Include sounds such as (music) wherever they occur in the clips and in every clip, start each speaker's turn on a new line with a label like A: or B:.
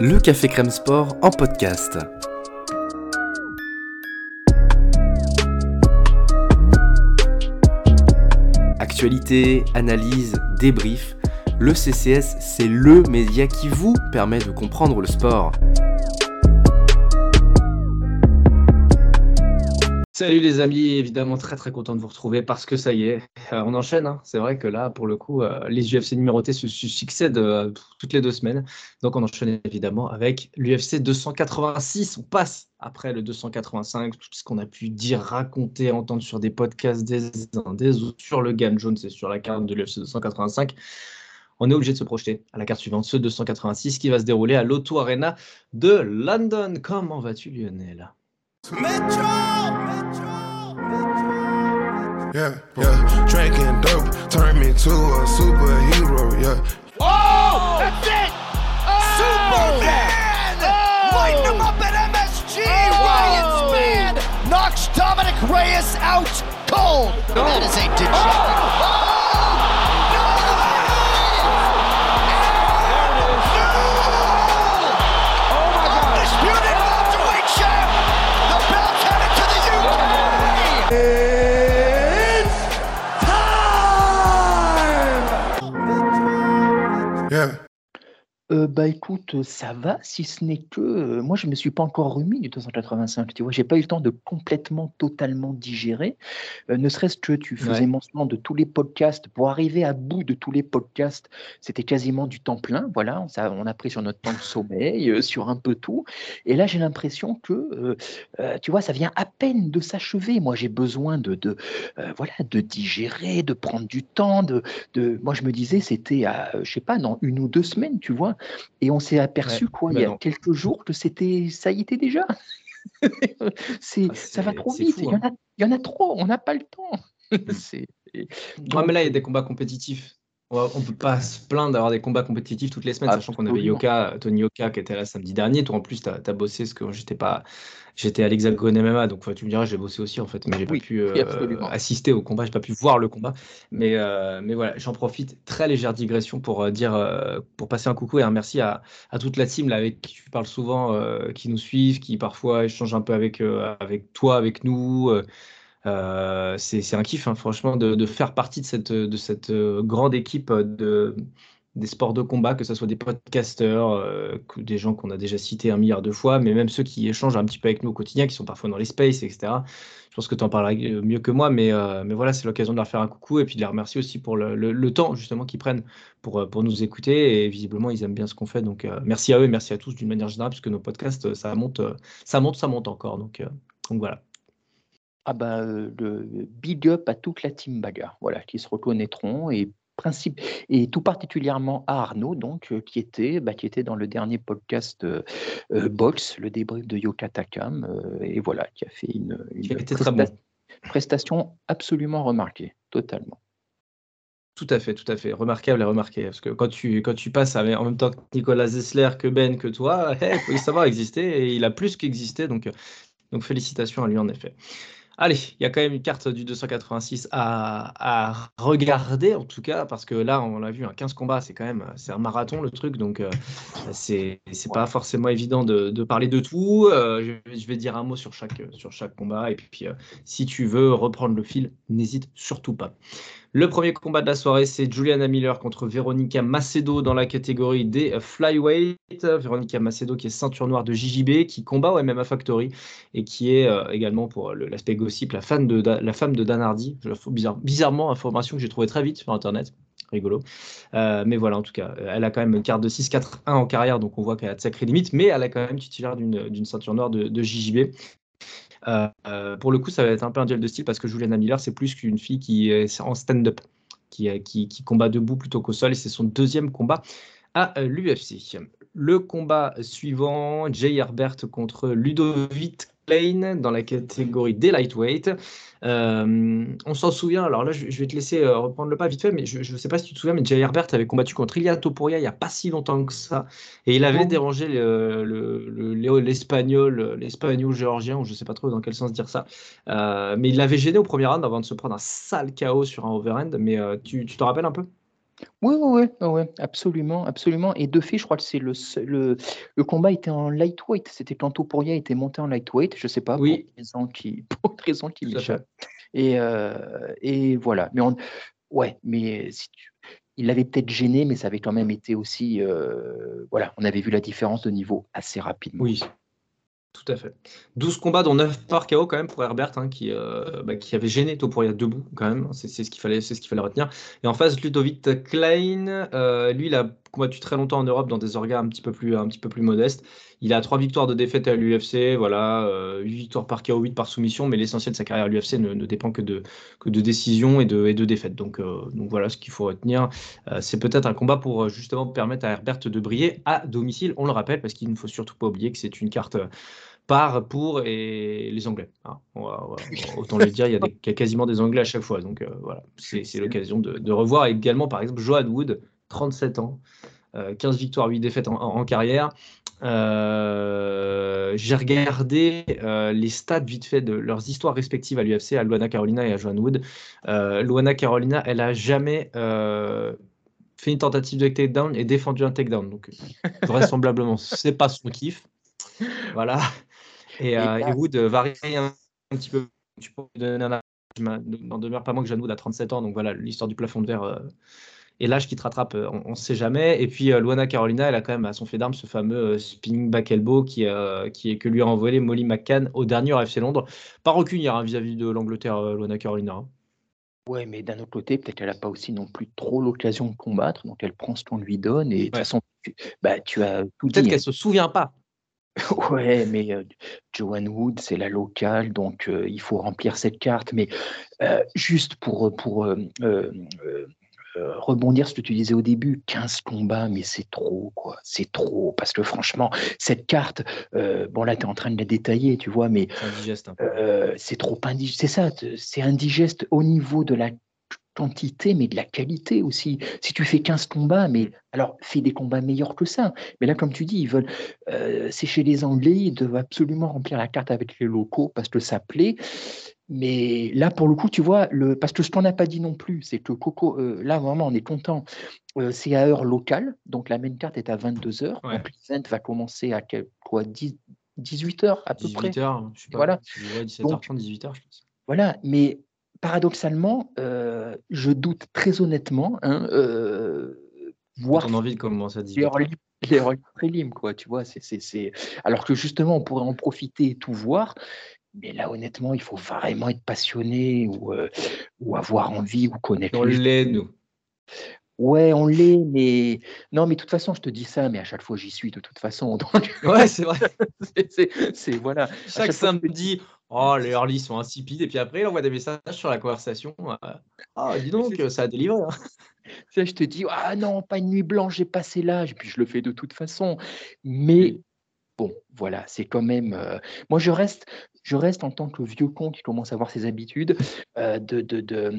A: le Café Crème Sport en podcast. Actualité, analyse, débrief, le CCS, c'est le média qui vous permet de comprendre le sport.
B: Salut les amis, évidemment très très content de vous retrouver parce que ça y est, euh, on enchaîne. Hein. C'est vrai que là, pour le coup, euh, les UFC numérotés se, succèdent euh, toutes les deux semaines. Donc on enchaîne évidemment avec l'UFC 286. On passe après le 285, tout ce qu'on a pu dire, raconter, entendre sur des podcasts des uns des sur le Game Jones et sur la carte de l'UFC 285 on est obligé de se projeter à la carte suivante, ce 286 qui va se dérouler à l'Auto Arena de London. Comment vas-tu Lionel?
C: Yeah, yeah. Drinking dope turned me to a superhero. Yeah. Oh, that's it. Oh, Superman. Oh. Lighten him up at MSG. Oh. Ryan's man knocks Dominic Reyes out cold. Oh. That is a degenerate.
D: Euh, bah écoute, ça va, si ce n'est que euh, moi je me suis pas encore remis du 285. Tu vois, j'ai pas eu le temps de complètement, totalement digérer. Euh, ne serait-ce que tu faisais mention de tous les podcasts. Pour arriver à bout de tous les podcasts, c'était quasiment du temps plein. Voilà, on, on a pris sur notre temps de sommeil, sur un peu tout. Et là, j'ai l'impression que, tu vois, ça vient à peine de s'achever. Moi, j'ai besoin de, de voilà, de digérer, de prendre du temps. De, de... Moi, je me disais, c'était, je sais pas, dans une ou deux semaines, tu vois. Et on s'est aperçu, quoi, il y a quelques jours, que c'était, ça y était déjà. (laughs) c'est, ah, ça va trop vite. il, y en hein. a, il y en a trop, on n'a pas le temps. (laughs)
B: c'est, mais là, il y a des combats compétitifs. On ne peut pas se plaindre d'avoir des combats compétitifs toutes les semaines, sachant qu'on avait Yoka, Tony Yoka qui était là samedi dernier. Toi, en plus, tu as, bossé ce que j'étais pas. J'étais à l'Hexagone MMA, donc tu me diras, j'ai bossé aussi en fait, mais j'ai pas pu euh, assister au combat, j'ai pas pu voir le combat. Mais, euh, mais voilà, j'en profite. Très légère digression pour euh, dire, pour passer un coucou et un merci à, à toute la team là, avec qui tu parles souvent, qui nous suivent, qui parfois échangent un peu avec, avec toi, avec nous. Euh, c'est un kiff, hein, franchement, de, faire partie de cette, euh, grande équipe de, des sports de combat, que ce soit des podcasteurs, euh, des gens qu'on a déjà cités un milliard de fois, mais même ceux qui échangent un petit peu avec nous au quotidien, qui sont parfois dans les spaces, etc. Je pense que tu en parleras mieux que moi, mais, mais voilà, c'est l'occasion de leur faire un coucou et puis de les remercier aussi pour le, temps justement qu'ils prennent pour, nous écouter. Et visiblement, ils aiment bien ce qu'on fait. Donc, merci à eux et merci à tous d'une manière générale, puisque nos podcasts, ça monte, ça monte, ça monte encore. Donc voilà.
D: Ah bah, le big up à toute la team Bagarre, voilà, qui se reconnaîtront et principe et tout particulièrement à Arnaud donc, qui était, bah, qui était dans le dernier podcast, Box, le débrief de Yoka Takam, et voilà, qui a fait une prestation absolument remarquée, totalement.
B: Tout à fait, tout à fait. Remarquable et remarqué. Parce que quand tu, quand tu passes en même temps que Nicolas Zessler, que Ben, que toi, (laughs) il faut savoir exister et il a plus qu'existé. Donc, donc félicitations à lui en effet. Allez, il y a quand même une carte du 286 à, regarder, en tout cas, parce que là, on l'a vu, un 15 combats, c'est quand même c'est un marathon le truc, donc euh, c'est pas forcément évident de, parler de tout. Euh, je, vais dire un mot sur chaque, sur chaque combat, et puis euh, si tu veux reprendre le fil, n'hésite surtout pas. Le premier combat de la soirée, c'est Juliana Miller contre Veronica Macedo dans la catégorie des flyweight. Veronica Macedo qui est ceinture noire de JJB, qui combat au MMA Factory et qui est euh, également pour l'aspect gossip la, femme de Dan Hardy. Bizarre, bizarrement, information que j'ai trouvée très vite sur Internet rigolo. Euh, mais voilà, en tout cas, elle a quand même une carte de 6-4-1 en carrière, donc on voit qu'elle a de sacrées limites, mais elle a quand même titulaire d'une ceinture noire de, de JJB. Euh, euh, pour le coup, ça va être un peu un duel de style parce que Juliana Miller, c'est plus qu'une fille qui est en stand-up, qui, euh, qui, qui, combat debout plutôt qu'au sol, et c'est son deuxième combat à l'UFC. Le combat suivant, Jay Herbert contre Ludovic dans la catégorie des lightweight. Euh, on s'en souvient, alors là je, vais te laisser euh, reprendre le pas vite fait, mais je ne sais pas si tu te souviens, mais Jay Herbert avait combattu contre Ilya Topuria il n'y a pas si longtemps que ça, et il avait dérangé l'espagnol, le, l'espagnol géorgien, ou je ne sais pas trop dans quel sens dire ça, euh, mais il l'avait gêné au premier round avant de se prendre un sale chaos sur un overhand, mais tu, tu te rappelles un peu?
D: Oui, oui, oui, absolument, absolument. Et de fait, je crois que c'est le, le, le combat était en lightweight. C'était quand Topuria était monté en lightweight. Je sais pas pour
B: Oui,
D: raison qui, (laughs) pour une raison qui
B: tout à fait.
D: m'échappe. Et, euh, et voilà. Mais on, ouais, mais si tu- il l'avait peut-être gêné, mais ça avait quand même été aussi, euh, voilà, on avait vu la différence de niveau assez rapidement.
B: Oui, tout à fait. 12 combats, dont 9 par KO quand même pour Herbert, hein, qui, euh, bah, qui avait gêné Topuria debout quand même. C'est ce qu'il fallait, ce fallait retenir. Et en face, Ludovic Klein, euh, lui, il a combattu très longtemps en Europe dans des orgas un petit peu plus, un petit peu plus modestes. Il a 3 victoires de défaite à l'UFC, voilà, euh, 8 victoires par KO, 8 par soumission, mais l'essentiel de sa carrière à l'UFC ne, ne dépend que de, que de décisions et de, et de défaites. Donc, euh, donc voilà ce qu'il faut retenir. Euh, c'est peut-être un combat pour euh, justement permettre à Herbert de briller à domicile, on le rappelle, parce qu'il ne faut surtout pas oublier que c'est une carte par, pour et les Anglais. hein. On va- on va- autant le dire, il y, a des- il y a quasiment des Anglais à chaque fois. Donc euh, voilà, c'est c'est l'occasion de, de revoir également, par exemple, Johan Wood, 37 ans, euh, 15 victoires, 8 défaites en, carrière. Euh, J'ai regardé euh, les stats vite fait de leurs histoires respectives à l'UFC, à Luana Carolina et à Johan Wood. Euh, Luana Carolina, elle a jamais euh, fait une tentative de takedown et défendu un takedown. Donc (laughs) vraisemblablement, c'est pas son kiff. Voilà. Et, euh, Wood euh, varie un, un petit peu. Tu peux donner un n'en demeure pas moins que Jeanne Wood a 37 ans, donc voilà, l'histoire du plafond de verre euh, et l'âge qui te rattrape, euh, on ne sait jamais. Et puis euh, Luana Carolina, elle a quand même à son fait d'armes ce fameux euh, spinning back elbow qui, euh, qui est, que lui a envoyé Molly McCann au dernier FC Londres. Pas hier hein, vis-à-vis de l'Angleterre, Luana Carolina. hein.
D: Ouais, mais d'un autre côté, peut-être qu'elle n'a pas aussi non plus trop l'occasion de combattre, donc elle prend ce qu'on lui donne. Et de toute façon, tu, bah, tu as tout
B: Peut-être qu'elle se souvient pas. (laughs)
D: Ouais, mais euh, Joanne Wood, c'est la locale, donc euh, il faut remplir cette carte. Mais euh, juste pour, pour euh, rebondir sur ce que tu disais au début, 15 combats, mais c'est trop, quoi. C'est trop. Parce que franchement, cette carte, euh, bon là, tu es en train de la détailler, tu vois, mais
B: C'est peu.
D: euh, c'est trop indigeste. C'est ça, c'est indigeste au niveau de la quantité, mais de la qualité aussi. Si tu fais 15 combats, mais alors fais des combats meilleurs que ça. Mais là, comme tu dis, ils veulent. euh, c'est chez les Anglais, ils doivent absolument remplir la carte avec les locaux parce que ça plaît. Mais là, pour le coup, tu vois, le, parce que ce qu'on n'a pas dit non plus, c'est que Coco, euh, là, vraiment, on est content. Euh, c'est à heure locale, donc la main carte est à 22 heures.
B: Ouais.
D: Donc l'event va commencer à quoi, 10 18 heures à peu près.
B: 18h, je sais pas.
D: Voilà.
B: ouais, 17h30, 18h, je pense.
D: Voilà, mais paradoxalement, euh, je doute très honnêtement, hein, voir
B: On a envie de commencer à
D: les
B: 18h.
D: early, les prélims, quoi, tu vois, c'est, c'est, c'est- alors que justement, on pourrait en profiter et tout voir, mais là, honnêtement, il faut vraiment être passionné ou, euh, ou avoir envie ou connaître
B: On
D: les
B: l'est, nous.
D: Ouais, on l'est, mais non, mais de toute façon, je te dis ça, mais à chaque fois, j'y suis de toute façon. (laughs)
B: Ouais, c'est vrai. (laughs)
D: c'est, voilà.
B: Chaque
D: chaque te dis-
B: samedi, oh, les early sont insipides. Et puis après, il envoie des messages sur la conversation. euh, Ah, dis donc, ça a délivré. hein. (laughs)
D: Je te dis, ah non, pas une nuit blanche, j'ai passé l'âge, et puis je le fais de toute façon. Mais bon, voilà, c'est quand même. euh, Moi, je reste, je reste en tant que vieux con qui commence à avoir ses habitudes. euh, de, de,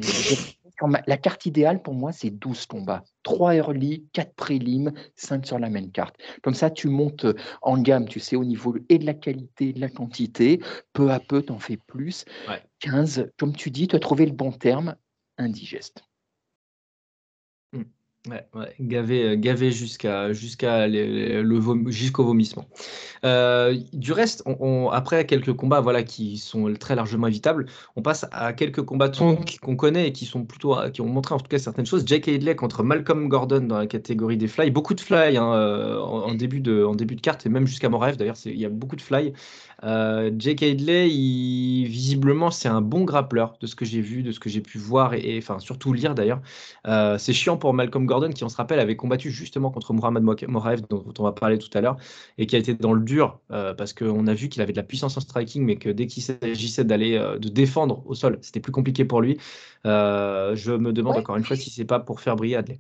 D: ma- La carte idéale pour moi, c'est 12 combats. 3 early, 4 prélims, 5 sur la même carte. Comme ça, tu montes en gamme, tu sais, au niveau et de la qualité et de la quantité. Peu à peu, tu en fais plus.
B: Ouais.
D: 15, comme tu dis, tu as trouvé le bon terme, indigeste.
B: Ouais, ouais, gavé, euh, gavé jusqu'à jusqu'à le, le vom- jusqu'au vomissement. Euh, du reste, on, on- après quelques combats voilà, qui sont très largement évitables, on passe à quelques combattants qu'on connaît et qui sont plutôt qui ont montré en tout cas certaines choses. Jake Hadley contre Malcolm Gordon dans la catégorie des fly. Beaucoup de fly hein, euh, en, en début de, en début de carte et même jusqu'à Moraev d'ailleurs, il y a beaucoup de fly. Euh, Jake Hadley, il- visiblement, c'est un bon grappleur de ce que j'ai vu, de ce que j'ai pu voir et, et, enfin surtout lire d'ailleurs. Euh, c'est chiant pour Malcolm Gordon qui, on se rappelle, avait combattu justement contre Mohamed Moraev, dont, on va parler tout à l'heure, et qui a été dans le dur euh, parce qu'on a vu qu'il avait de la puissance en striking, mais que dès qu'il s'agissait d'aller de défendre au sol, c'était plus compliqué pour lui. Je me demande
D: Ouais.
B: encore une fois si c'est pas pour faire briller Adley.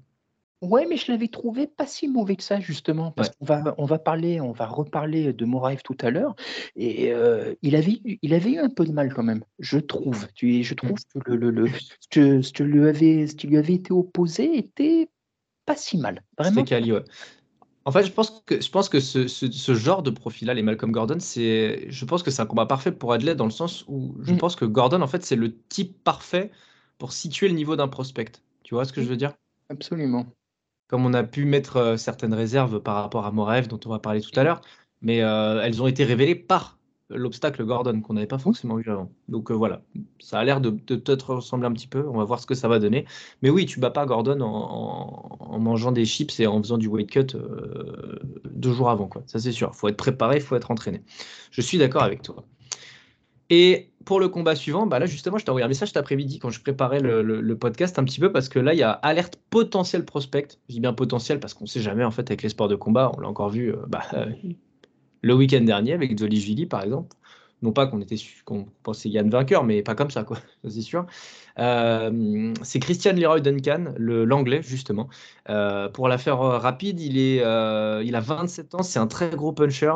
D: Ouais, mais je l'avais trouvé pas si mauvais que ça, justement, parce
B: Ouais.
D: qu'on va, on va parler, on va reparler de Moraev tout à l'heure, et il avait, eu- il avait eu un peu de mal quand même, je trouve. Tu, je trouve que le, le, le- ce, que, ce que lui avait, ce qui lui avait été opposé était pas si mal, vraiment.
B: C'était quali, ouais. En fait, je pense que, je pense que ce, ce- ce genre de profil-là, les Malcolm Gordon, c'est, je pense que c'est un combat parfait pour Adley dans le sens où je
D: Mm.
B: pense que Gordon, en fait, c'est le type parfait pour situer le niveau d'un prospect. Tu vois ce que je veux dire?
D: Absolument.
B: Comme on a pu mettre certaines réserves par rapport à Moraev, dont on va parler tout à l'heure, mais elles ont été révélées par l'obstacle Gordon qu'on n'avait pas forcément vu avant. Donc voilà, ça a l'air de, peut-être ressembler un petit peu. On va voir ce que ça va donner. Mais oui, tu bats pas Gordon en, mangeant des chips et en faisant du weight cut deux jours avant, quoi. Ça c'est sûr. Il faut être préparé, il faut être entraîné. Je suis d'accord avec toi. Et pour le combat suivant, bah là justement, je t'ai envoyé un message cet après-midi quand je préparais le, podcast un petit peu parce que là, il y a alerte potentiel prospect. Je dis bien potentiel parce qu'on ne sait jamais en fait avec les sports de combat. On l'a encore vu euh, bah, euh, le week-end dernier avec Zolishvili par exemple non pas qu'on était qu'on pensait Yann vainqueur, mais pas comme ça, quoi, (laughs) c'est sûr. Euh, c'est Christian Leroy Duncan, l'anglais, justement. Euh, pour la faire euh, rapide, il, est, il a 27 ans, c'est un très gros puncher.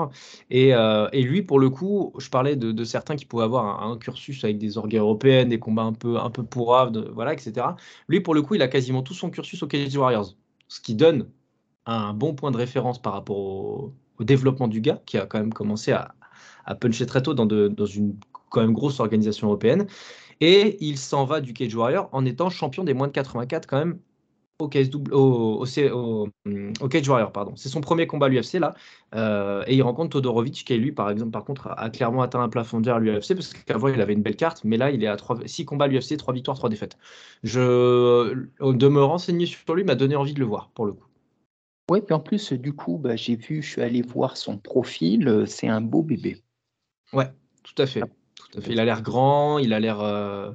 B: Et, et, lui, pour le coup, je parlais de, certains qui pouvaient avoir un, cursus avec des orgues européennes, des combats un peu, un peu pourraves, voilà, etc. Lui, pour le coup, il a quasiment tout son cursus au Cage Warriors, ce qui donne un bon point de référence par rapport au développement du gars, qui a quand même commencé à, a punché très tôt dans, une quand même grosse organisation européenne. Et il s'en va du Cage Warrior en étant champion des moins de 84 quand même au, au, au, Cage Warrior. pardon. C'est son premier combat à l'UFC là. Euh, et il rencontre Todorovic qui, lui, par exemple, par contre, a clairement atteint un plafond de à l'UFC parce qu'avant, il avait une belle carte. Mais là, il est à 6 combats à l'UFC, 3 victoires, 3 défaites. Je, de me renseigner sur lui m'a donné envie de le voir pour le coup.
D: Oui, puis en plus, du coup, bah, j'ai vu, je suis allé voir son profil. Euh, c'est un beau bébé.
B: Ouais, tout à fait. Ah. Tout à fait. Il a l'air grand, il a l'air. Euh,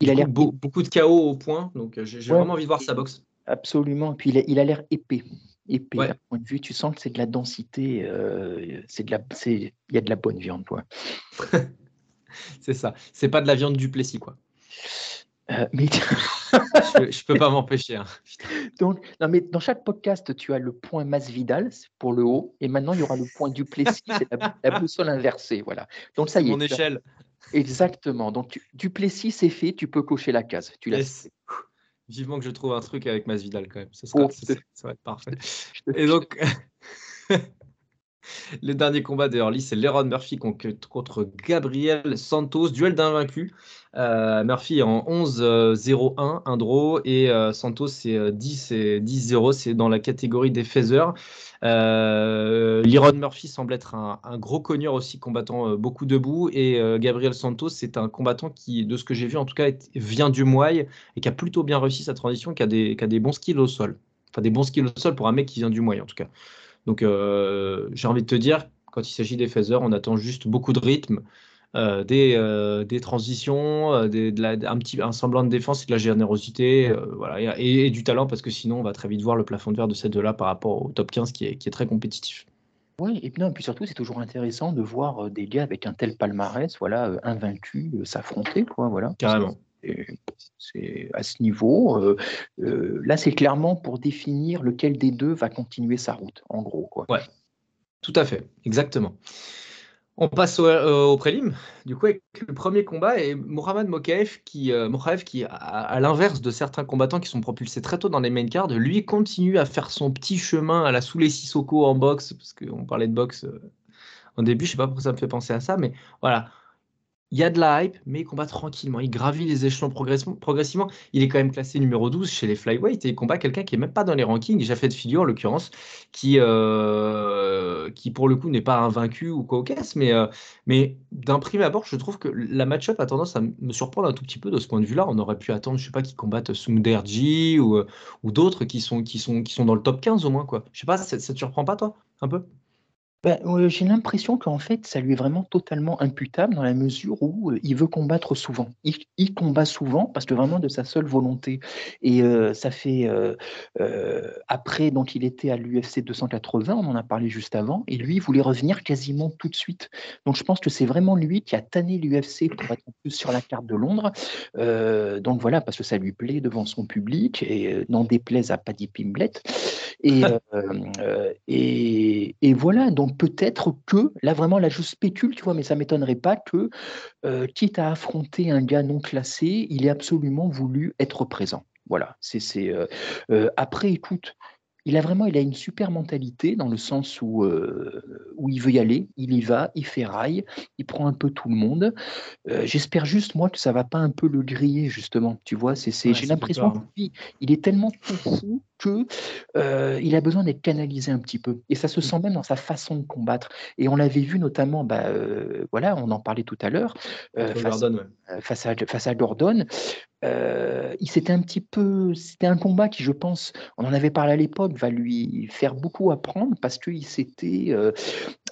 D: il a l'air
B: beaucoup de chaos au point, donc euh, j'ai vraiment envie de voir sa boxe.
D: Absolument. Puis il a l'air épais. Épais. À point de vue, tu sens que c'est de la densité. Euh, c'est de la. Il y a de la bonne viande, quoi. (laughs)
B: c'est ça. C'est pas de la viande du Plessis, quoi.
D: Euh, mais... (laughs)
B: je, ne peux pas m'empêcher. Hein.
D: Donc, non, mais dans chaque podcast, tu as le point Masvidal pour le haut, et maintenant il y aura le point Duplessis, (laughs) c'est la, boussole inversée, voilà. Donc ça y est.
B: Mon échelle.
D: Exactement. Donc Duplessis, c'est fait, tu peux cocher la case. Tu
B: Vivement que je trouve un truc avec Masvidal quand même. Ça, ça va être parfait. (laughs) Et donc. (laughs) Le dernier combat de Hurley, c'est Leron Murphy contre Gabriel Santos, duel d'invaincu. Euh, Murphy est en 11-0-1, un draw, et euh, Santos c'est 10 euh, 10-0, c'est dans la catégorie des phasers. Euh, Murphy semble être un, gros cogneur aussi, combattant beaucoup debout, et Gabriel Santos c'est un combattant qui, de ce que j'ai vu en tout cas, vient du Muay et qui a plutôt bien réussi sa transition, qui a des, qui a des bons skills au sol. Enfin, des bons skills au sol pour un mec qui vient du Muay en tout cas. Donc, euh, j'ai envie de te dire, quand il s'agit des phasers, on attend juste beaucoup de rythme, euh, des, euh, des, transitions, des, un, petit, un semblant de défense et de la générosité, voilà, et, du talent, parce que sinon, on va très vite voir le plafond de verre de ces deux-là par rapport au top 15 qui est, qui est très compétitif.
D: Oui, et puis, non, et puis surtout, c'est toujours intéressant de voir des gars avec un tel palmarès, voilà, invaincus, s'affronter, quoi, voilà.
B: Carrément.
D: C'est à ce niveau. Euh, euh, là, c'est clairement pour définir lequel des deux va continuer sa route, en gros. Quoi.
B: Ouais, tout à fait, exactement. On passe au, euh, prélim. Du coup, le premier combat, et Mohamed Mokaev, qui, qui à, l'inverse de certains combattants qui sont propulsés très tôt dans les main cards, lui continue à faire son petit chemin à la sous les Sissoko en boxe, parce qu'on parlait de boxe au début, je sais pas pourquoi ça me fait penser à ça, mais voilà, il y a de la hype, mais il combat tranquillement. Il gravit les échelons progressivement. Il est quand même classé numéro 12 chez les flyweight et il combat quelqu'un qui est même pas dans les rankings. J'ai fait de figure en l'occurrence, qui, euh, qui pour le coup n'est pas invaincu ou quoi au caisse, mais, euh, mais d'un prime abord, je trouve que la match-up a tendance à me surprendre un tout petit peu de ce point de vue-là. On aurait pu attendre, je sais pas, qu'il combatte Sumderji ou, euh, ou d'autres qui sont, qui, sont, qui sont dans le top 15 au moins. Quoi. Je sais pas, ça, ça te surprend pas toi, un peu?
D: Ben, j'ai l'impression qu'en fait, ça lui est vraiment totalement imputable dans la mesure où il veut combattre souvent. Il, combat souvent parce que vraiment de sa seule volonté. Et ça fait après, donc il était à l'UFC 280, on en a parlé juste avant, et lui il voulait revenir quasiment tout de suite. Donc je pense que c'est vraiment lui qui a tanné l'UFC pour être plus sur la carte de Londres. donc voilà, parce que ça lui plaît devant son public et n'en déplaise à Paddy Pimblett. Et, (laughs) et, et voilà, donc peut-être que, là vraiment, là je spécule, tu vois, mais ça m'étonnerait pas que, euh, quitte à affronter un gars non classé, il ait absolument voulu être présent. Voilà, c'est. Euh, euh, après, écoute, il a vraiment il a une super mentalité dans le sens où, euh, où il veut y aller, il y va, il fait rail, il prend un peu tout le monde. Euh, j'espère juste, moi, que ça va pas un peu le griller, justement. Tu vois, c'est, j'ai l'impression qu'il il est tellement fou que euh, il a besoin d'être canalisé un petit peu. Et ça se mmh. sent même dans sa façon de combattre. Et on l'avait vu notamment, bah, voilà, on en parlait tout à l'heure, face, face, à, face à Gordon. Euh, il s'était un petit peu, c'était un combat qui, je pense, on en avait parlé à l'époque, va lui faire beaucoup apprendre parce qu'il s'était, euh,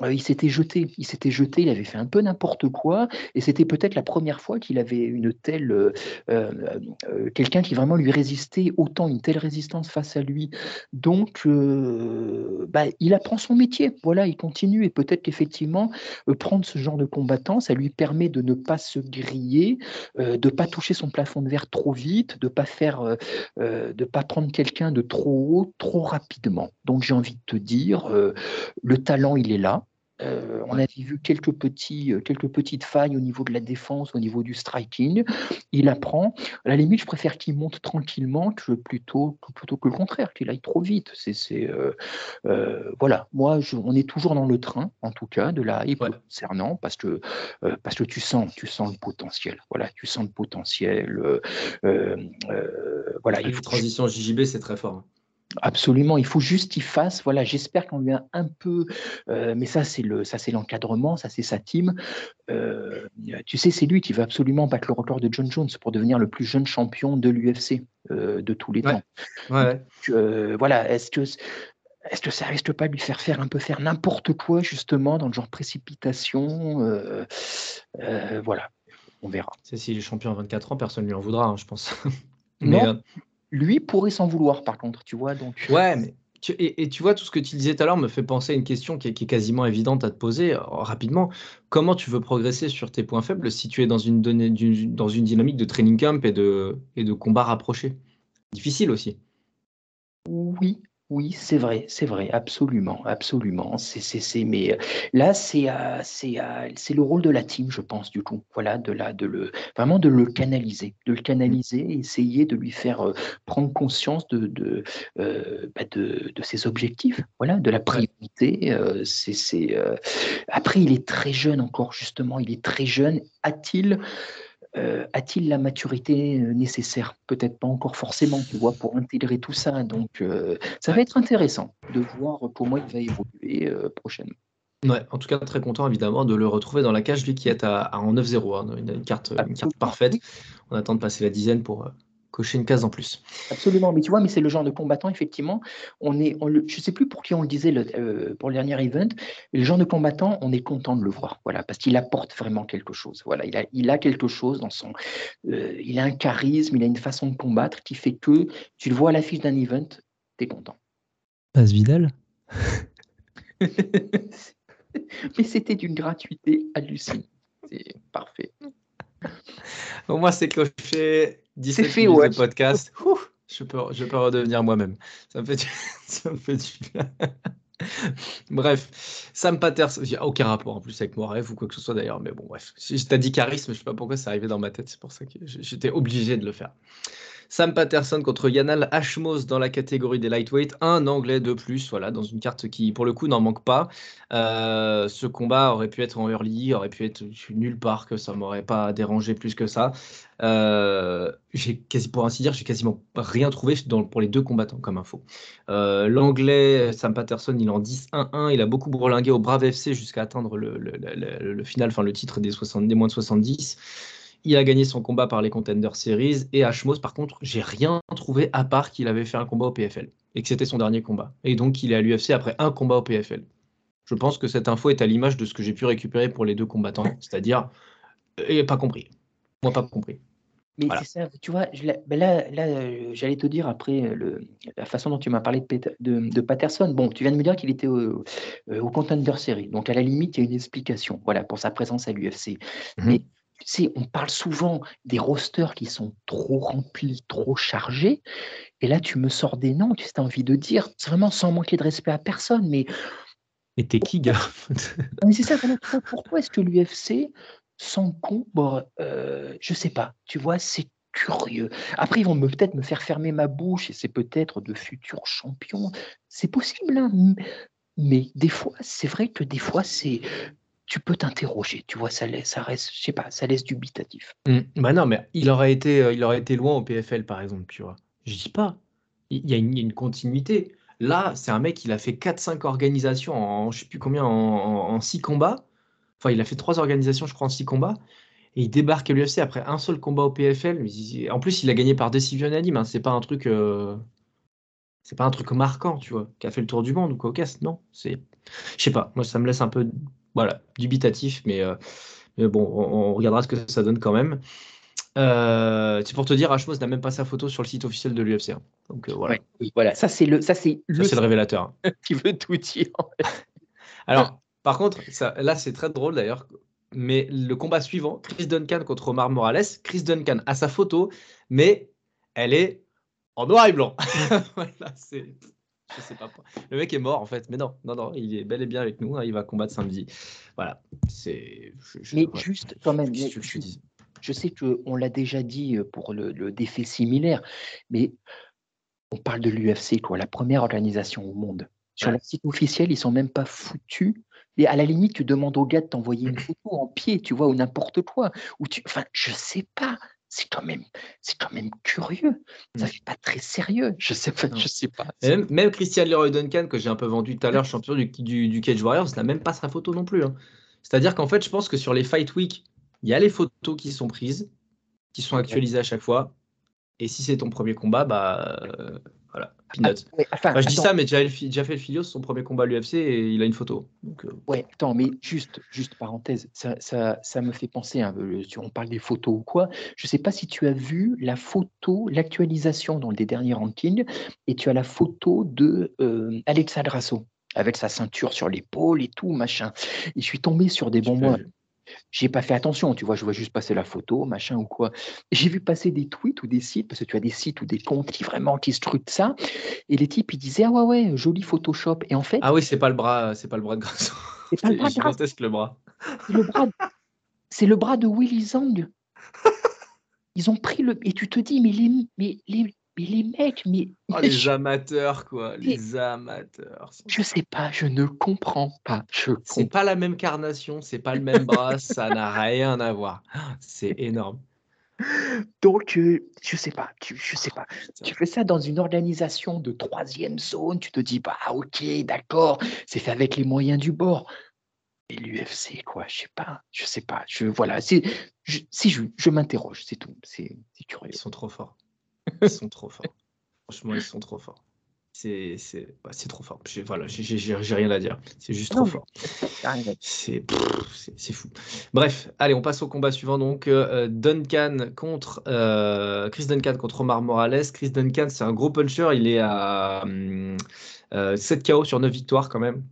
D: euh, il s'était jeté, il s'était jeté, il avait fait un peu n'importe quoi, et c'était peut-être la première fois qu'il avait une telle, quelqu'un qui vraiment lui résistait autant, une telle résistance face à lui. Donc, bah, il apprend son métier, voilà, il continue, et peut-être qu'effectivement, prendre ce genre de combattant, ça lui permet de ne pas se griller, de pas toucher son plafond de verre trop vite, de pas faire, euh, euh, de pas prendre quelqu'un de trop haut trop rapidement. Donc j'ai envie de te dire, euh, le talent il est là. Euh, on avait vu quelques, petits, euh, quelques petites failles au niveau de la défense, au niveau du striking. Il apprend. À la limite, je préfère qu'il monte tranquillement que plutôt, plutôt que le contraire, qu'il aille trop vite. C'est, euh, voilà, moi, on est toujours dans le train, en tout cas, de la hype concernant, parce que, parce que tu, sens, tu sens le potentiel. Voilà, tu sens le potentiel.
B: voilà, il faut... transition JJB, c'est très fort. Hein.
D: Absolument, il faut juste qu'il fasse. Voilà, j'espère qu'on lui a un peu, euh, mais ça c'est le, ça c'est l'encadrement, ça c'est sa team. Euh, tu sais, c'est lui qui va absolument battre le record de John Jones pour devenir le plus jeune champion de l'UFC euh, de tous les temps.
B: Ouais.
D: voilà, est-ce que est-ce que ça risque pas de lui faire faire un peu faire n'importe quoi justement dans le genre précipitation Voilà, on verra.
B: C'est si est champion à 24 ans, personne ne lui en voudra, hein, je pense.
D: mais, lui pourrait s'en vouloir, par contre, tu vois. Donc...
B: Ouais, mais et, tu vois, tout ce que tu disais tout à l'heure me fait penser à une question qui est, quasiment évidente à te poser euh, rapidement. Comment tu veux progresser sur tes points faibles si tu es dans une, donnée, dans une dynamique de training camp et de, et de combat rapproché? Difficile aussi.
D: Oui, oui, c'est vrai, c'est vrai, absolument, absolument. C'est, c'est, c'est, mais euh, là, c'est, euh, c'est, euh, c'est le rôle de la team, je pense, du coup. Voilà, de la, de le, vraiment de le canaliser, de le canaliser, essayer de lui faire prendre conscience de, de, bah, de, de, ses objectifs, voilà, de la priorité. c'est, c'est, Après, il est très jeune encore, justement, il est très jeune. A-t-il euh, a-t-il la maturité euh, nécessaire? Peut-être pas encore forcément, tu vois, pour intégrer tout ça. Donc, euh, ça va être intéressant de voir comment il va évoluer prochainement.
B: Ouais, en tout cas, très content évidemment de le retrouver dans la cage, lui qui est à, en 9-0, hein, une, carte, une carte parfaite. On attend de passer la dizaine pour, cocher une case en plus.
D: Absolument, mais tu vois, mais c'est le genre de combattant, effectivement, on est, je ne sais plus pour qui on le disait le, euh, pour le dernier event, le genre de combattant, on est content de le voir, voilà, parce qu'il apporte vraiment quelque chose. Voilà, il a, il a quelque chose dans son, euh, il a un charisme, il a une façon de combattre qui fait que tu le vois à l'affiche d'un event, tu es content.
E: Passe Vidal (laughs)
D: Mais c'était d'une gratuité hallucinante. C'est parfait.
B: Au moins, c'est coché. 17 fait, minutes de podcast. (laughs) je, peux, je peux redevenir moi-même. Ça me fait du, (laughs) ça me fait du bien. (laughs) bref, Sam Patterson, il n'y a aucun rapport en plus avec mon rêve ou quoi que ce soit d'ailleurs, mais bon, bref. Si je t'ai dit charisme, je sais pas pourquoi c'est arrivé dans ma tête, c'est pour ça que j'étais obligé de le faire. Sam Patterson contre Yanal Ashmos dans la catégorie des lightweight, un anglais de plus, voilà, dans une carte qui, pour le coup, n'en manque pas. Euh, ce combat aurait pu être en early, aurait pu être nulle part, que ça m'aurait pas dérangé plus que ça. Euh, j'ai quasi, pour ainsi dire, j'ai quasiment rien trouvé pour les deux combattants comme info. Euh, l'anglais Sam Patterson, il en 10-1-1, il a beaucoup bourlingué au Brave FC jusqu'à atteindre le, final, enfin le titre des, 60, des moins de 70. Il a gagné son combat par les Contender Series. Et Hmos, par contre, j'ai rien trouvé à part qu'il avait fait un combat au PFL et que c'était son dernier combat. Et donc, il est à l'UFC après un combat au PFL. Je pense que cette info est à l'image de ce que j'ai pu récupérer pour les deux combattants, (laughs) c'est-à-dire, et pas compris. Moi, pas compris.
D: Mais c'est ça, tu vois, ben là, là euh, j'allais te dire après euh, le, la façon dont tu m'as parlé de, de, Patterson. Bon, tu viens de me dire qu'il était au, euh, au, Contender Series. Donc, à la limite, il y a une explication voilà, pour sa présence à l'UFC. Mmh Mais tu sais, on parle souvent des rosters qui sont trop remplis, trop chargés. Et là, tu me sors des noms, tu as envie de dire, vraiment sans manquer de respect à personne, mais.
E: Et t'es qui, gars? (laughs)
D: C'est ça, pourquoi est-ce que l'UFC s'encombre euh, Je sais pas, tu vois, c'est curieux. Après, ils vont peut-être me faire fermer ma bouche et c'est peut-être de futurs champions. C'est possible, hein, mais des fois, c'est vrai que des fois, c'est tu peux t'interroger. Tu vois, ça laisse, je sais pas, ça laisse dubitatif.
B: Mm. Bah non, mais il aurait été, euh, il été loin au PFL, par exemple, tu vois. Je dis pas. Il y a une, continuité. Là, c'est un mec, il a fait 4-5 organisations en, je sais plus combien, en, 6 combats. Enfin, il a fait 3 organisations, je crois, en 6 combats. Et il débarque à l'UFC après un seul combat au PFL. En plus, il a gagné par décision unanime. Hein. C'est pas un truc, euh, c'est pas un truc marquant, tu vois, qui a fait le tour du monde ou cocasse. Non, c'est, je sais pas. Moi, ça me laisse un peu, voilà, dubitatif, mais, euh, mais bon, on, on regardera ce que ça donne quand même. Euh, c'est pour te dire, Ashmos n'a même pas sa photo sur le site officiel de l'UFC. hein. Donc euh, voilà,
D: Ouais, voilà, ça c'est le, ça c'est
B: Ça,
D: le
B: c'est le révélateur. hein. (laughs)
D: qui veut tout dire. (laughs)
B: Alors, par contre, ça, là, c'est très drôle d'ailleurs. Mais le combat suivant, Chris Duncan contre Omar Morales, Chris Duncan a sa photo, mais elle est en noir et blanc. (laughs) voilà, c'est. Je sais pas. pourquoi. Le mec est mort en fait, mais non, non, non, il est bel et bien avec nous. hein, il va combattre samedi. Voilà, c'est. je- je-
D: Mais
B: ouais.
D: juste quand même,
B: je
D: juste-
B: dise?
D: je sais qu'on l'a déjà dit euh, pour le, le défait similaire, mais on parle de l'UFC, quoi, la première organisation au monde. Sur
B: Ouais.
D: leur site officiel, ils sont même pas foutus. Et à la limite, tu demandes au gars de t'envoyer une (clears throat) photo en pied, tu vois, ou n'importe quoi. Ou tu, enfin, je sais pas. C'est quand même, c'est quand même curieux. Ça
B: Mm.
D: fait pas très sérieux. (laughs) Je sais pas,
B: Non.
D: je sais pas.
B: Même, même Christian Leroy Duncan, que j'ai un peu vendu tout à l'heure, champion du, du, du Cage Warriors, n'a même pas sa photo non plus. hein. C'est-à-dire qu'en fait, je pense que sur les Fight Week, il y a les photos qui sont prises, qui sont actualisées à chaque fois. Et si c'est ton premier combat, bah euh, voilà, peanuts.
D: Ah, ouais, enfin,
B: Enfin, je dis
D: attends.
B: ça, mais Jafel Filios, son premier combat à l'UFC, et il a une photo. Donc, euh,
D: Ouais, attends, mais juste, juste parenthèse, ça, ça, ça me fait penser, hein, si on parle des photos ou quoi, je sais pas si tu as vu la photo, l'actualisation dans les derniers rankings, et tu as la photo de euh, Alexa Grasso, avec sa ceinture sur l'épaule et tout, machin. Et je suis tombé sur des bons mois.
B: vu.
D: J'ai pas fait attention, tu vois, je vois juste passer la photo, machin ou quoi. J'ai vu passer des tweets ou des sites, parce que tu as des sites ou des comptes qui vraiment qui scrutent ça, et les types ils disaient ah ouais ouais, joli Photoshop, et en fait
B: Ah oui, c'est pas le bras, c'est pas le bras de Grasso.
D: c'est pas le bras de
B: le bras.
D: c'est le bras, de- c'est le bras de Willy Zhang. (laughs) Ils ont pris le. Et tu te dis, mais les, mais les, mais les mecs, mais.
B: Oh, les
D: je,
B: amateurs, quoi. Les amateurs.
D: je sais pas, je ne comprends pas. Je
B: C'est
D: comprends.
B: pas la même carnation, c'est pas le même bras, (laughs) ça n'a rien à voir. C'est énorme.
D: Donc, euh, je sais pas, tu, je sais pas.
B: Putain.
D: Tu fais ça dans une organisation de troisième zone, tu te dis, bah ok, d'accord, c'est fait avec les moyens du bord. Et l'UFC, quoi, je sais pas, je sais pas. Je, voilà, c'est, je, si je, je m'interroge, c'est tout. C'est c'est curieux.
B: Ils sont trop forts. Ils (laughs) sont trop forts. Franchement, ils sont trop forts. C'est c'est ouais, c'est trop fort. J'ai voilà, j'ai- j'ai j'ai rien à dire. C'est juste trop
D: mais-
B: fort. C'est pff, c'est- c'est fou. Bref, allez, on passe au combat suivant. Donc, euh, Duncan contre euh, Chris Duncan contre Omar Morales. Chris Duncan, c'est un gros puncher. Il est à hum, euh, 7 KO sur 9 victoires quand même.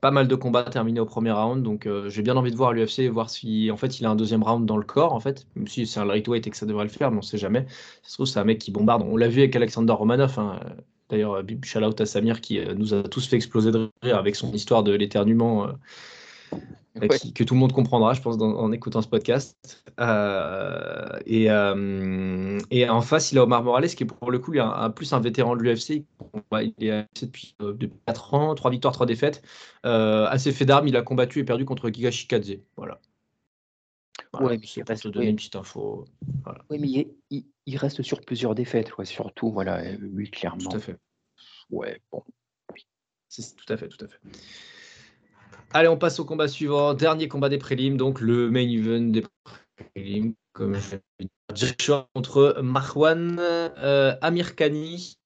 B: Pas mal de combats terminés au premier round, donc euh, j'ai bien envie de voir l'UFC, voir si en fait il a un deuxième round dans le corps, en fait, même si c'est un lightweight et que ça devrait le faire, mais on sait jamais. Ça se trouve, c'est un mec qui bombarde. On l'a vu avec Alexander Romanov. hein. D'ailleurs, euh, shout out à Samir qui euh, nous a tous fait exploser de rire avec son histoire de l'éternuement
D: Ouais.
B: qui- que tout le monde comprendra, je pense, dans- en écoutant ce podcast. Euh, et, euh, et en face, il a Omar Morales, qui est pour le coup lui, un, un- plus un vétéran de l'UFC. Il est à depuis, euh, depuis 4 ans, 3 victoires, 3 défaites. Assez fait d'armes, il a combattu et perdu contre Giga Shikadze. Voilà. Voilà,
D: Ouais, mais il reste-
B: te donner une petite info.
D: Oui, mais il, il- il reste sur plusieurs défaites, surtout, voilà, euh, lui,
B: Tout
D: clairement.
B: à fait.
D: Ouais, bon.
B: C'est tout à fait, tout à fait. Allez, on passe au combat suivant. Dernier combat des prélims, donc le main event des prélims, comme je l'ai. Jack Shore contre Marwan euh, Amirkani.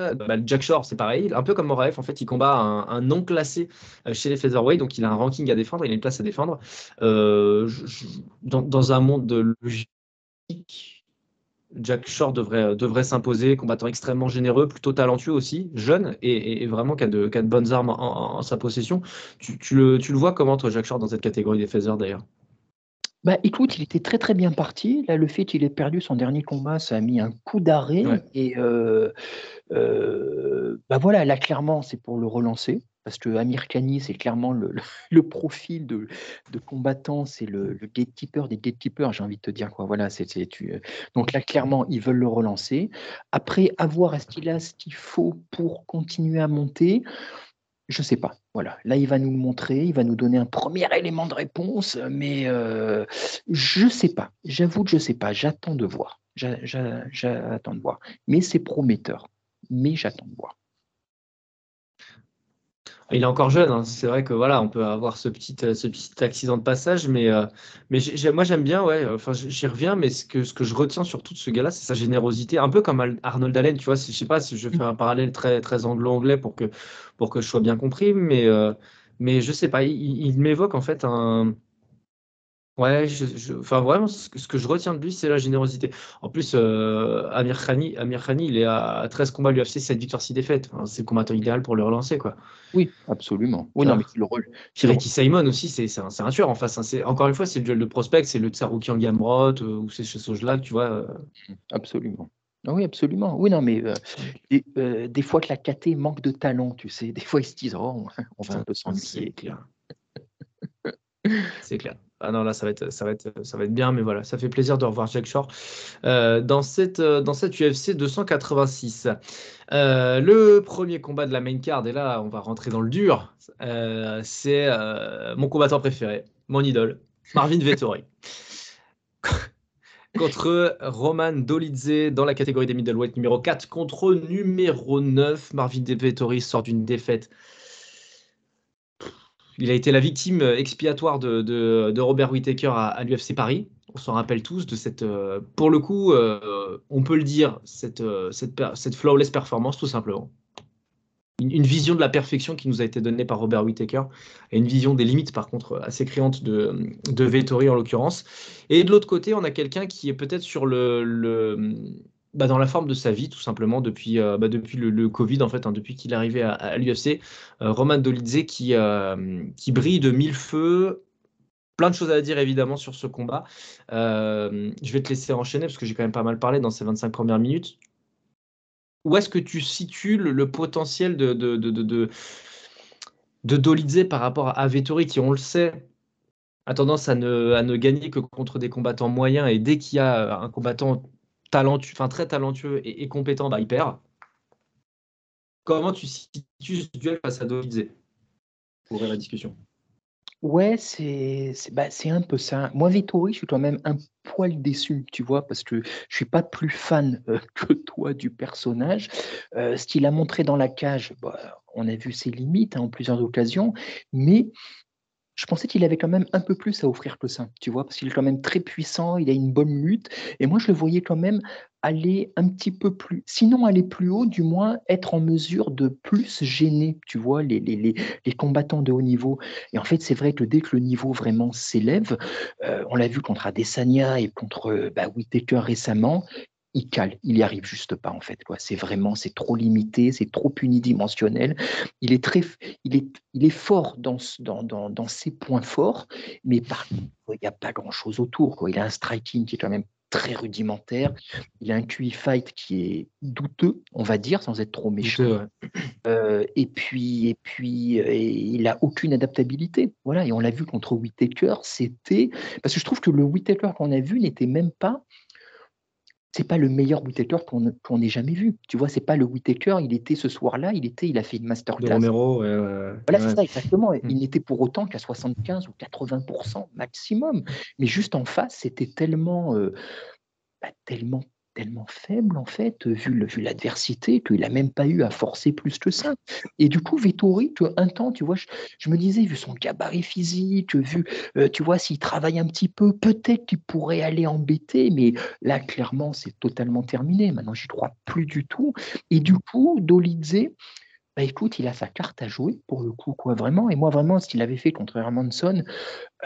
B: Euh, bah, Jack Shore, c'est pareil, un peu comme Moraef, en fait, il combat un, non classé euh, chez les featherweight, donc il a un ranking à défendre, il a une place à défendre. Euh, dans, dans un monde de logique, Jack Shore devrait, devrait s'imposer, combattant extrêmement généreux, plutôt talentueux aussi, jeune et, et- et vraiment qui a, de, qui a de bonnes armes en, en- en sa possession. Tu, tu le, tu le vois comment, toi, Jack Shore, dans cette catégorie des feathers d'ailleurs?
D: Bah écoute, il était très très bien parti. Là, le fait qu'il ait perdu son dernier combat, ça a mis un coup d'arrêt.
B: Ouais.
D: Et euh, euh, bah voilà, là clairement, c'est pour le relancer. Parce que Amir Khani, c'est clairement le, (laughs) le, profil de, de combattant, c'est le, le, gatekeeper des gatekeepers, j'ai envie de te dire. Quoi. Voilà, c'est, tu, euh, donc là, clairement, ils veulent le relancer. Après, avoir est-ce qu'il a ce qu'il faut pour continuer à monter? Je ne sais pas. Voilà. Là, il va nous le montrer, il va nous donner un premier élément de réponse, mais euh, je ne sais pas. J'avoue que je ne sais pas. J'attends de voir. J'attends de voir. Mais c'est prometteur. Mais j'attends de voir.
B: Il est encore jeune, hein. c'est vrai que voilà, on peut avoir ce petit, euh, ce petit accident de passage, mais, euh, mais moi j'aime bien, ouais, enfin j'y reviens, mais ce que, ce que je retiens surtout de ce gars-là, c'est sa générosité, un peu comme Arnold Allen, tu vois, je sais pas si je fais un parallèle très, très anglo-anglais pour que, pour que je sois bien compris, mais, euh, mais je sais pas, il m'évoque en fait un, Ouais, je enfin vraiment ce que je retiens de lui, c'est la générosité. En plus, euh, Amir Khani Amir Khani, il est à 13 combats l'UFC, 7 victoires, 6 défaites. c'est le combattant idéal pour le relancer, quoi.
D: Oui, absolument. Oui, non, mais le rôle
B: Simon aussi, c'est un un tueur en face, hein. Encore une fois, c'est le duel de prospect, c'est le Tsaroukian Gamrot, euh, ou c'est ce choses-là, tu vois? Euh.
D: Absolument. Ah oui, absolument. Oui, non, mais des fois que la KT manque de talent, tu sais, des fois ils se disent: «Oh, on va un peu
B: c'est clair. (laughs) C'est clair. Ah non, là, ça va être, ça va être, ça va être bien, mais voilà, ça fait plaisir de revoir Jack Shore euh, dans, cette, euh, dans cette UFC 286. Euh, le premier combat de la main card, et là, on va rentrer dans le dur, c'est mon combattant préféré, mon idole, Marvin Vettori. (laughs) contre Roman Dolidze dans la catégorie des middleweight numéro 4 contre numéro 9. Marvin Vettori sort d'une défaite il a été la victime euh, expiatoire de, Robert Whittaker à, l'UFC Paris. On s'en rappelle tous de cette, euh, pour le coup, euh, on peut le dire, cette, flawless performance tout simplement. Une, vision de la perfection qui nous a été donnée par Robert Whittaker et une vision des limites par contre assez criantes de, de Vettori en l'occurrence. Et de l'autre côté, on a quelqu'un qui est peut-être sur le bah, dans la forme de sa vie, tout simplement, depuis, euh, bah, depuis le, Covid, en fait, hein, depuis qu'il est arrivé à, l'UFC. Euh, Roman Dolidze qui, euh, qui brille de mille feux. Plein de choses à dire, évidemment, sur ce combat. je vais te laisser enchaîner, parce que j'ai quand même pas mal parlé dans ces 25 premières minutes. Où est-ce que tu situes le, potentiel de, de, de, de, de Dolidze par rapport à Vettori, qui, on le sait, a tendance à ne, à ne gagner que contre des combattants moyens, et dès qu'il y a un combattant talentueux, très talentueux et, compétent, bah, il perd. Comment tu situes ce duel face à Dolidze pour la discussion
D: Ouais, c'est bah, un peu ça. Moi, Vittori, je suis quand même un poil déçu, tu vois, parce que je suis pas plus fan euh, (laughs) que toi du personnage. Euh, ce qu'il a montré dans la cage, bah, on a vu ses limites hein, en plusieurs occasions, mais je pensais qu'il avait quand même un peu plus à offrir que ça, tu vois, parce qu'il est quand même très puissant, il a une bonne lutte, et moi je le voyais quand même aller un petit peu plus, sinon aller plus haut, du moins être en mesure de plus gêner, tu vois, les, les, les, combattants de haut niveau. Et en fait, c'est vrai que dès que le niveau vraiment s'élève, euh, on l'a vu contre Adesanya et contre bah, Whitaker récemment, il cale, il y arrive juste pas en fait. C'est vraiment, c'est trop limité, c'est trop unidimensionnel. Il est très, il est, il est fort dans, dans, dans, dans ses points forts, mais par il n'y a pas grand chose autour. Quoi. Il a un striking qui est quand même très rudimentaire. Il a un QI fight qui est douteux, on va dire, sans être trop méchant. Euh, et puis, et puis, euh, il a aucune adaptabilité. Voilà. Et on l'a vu contre Whitaker, c'était parce que je trouve que le Whitaker qu'on a vu n'était même pas c'est pas le meilleur Whittaker qu'on ait jamais vu. Tu vois, c'est pas le Whittaker, il était ce soir-là, il était, il a fait une masterclass.
B: Romero,
D: Voilà, c'est ça, exactement. Il mmh. n'était pour autant qu'à 75 ou 80% maximum. Mais juste en face, c'était tellement, euh, bah, tellement tellement faible, en fait, vu, l'adversité, qu'il n'a même pas eu à forcer plus que ça. Et du coup, Vettori, un temps, tu vois, je, me disais, vu son gabarit physique, vu, euh, tu vois, s'il travaille un petit peu, peut-être qu'il pourrait aller embêter, mais là, clairement, c'est totalement terminé. Maintenant, j'y crois plus du tout. Et du coup, Dolidze, bah, écoute, il a sa carte à jouer pour le coup, quoi, vraiment. Et moi, vraiment, ce qu'il avait fait contre Hermanson,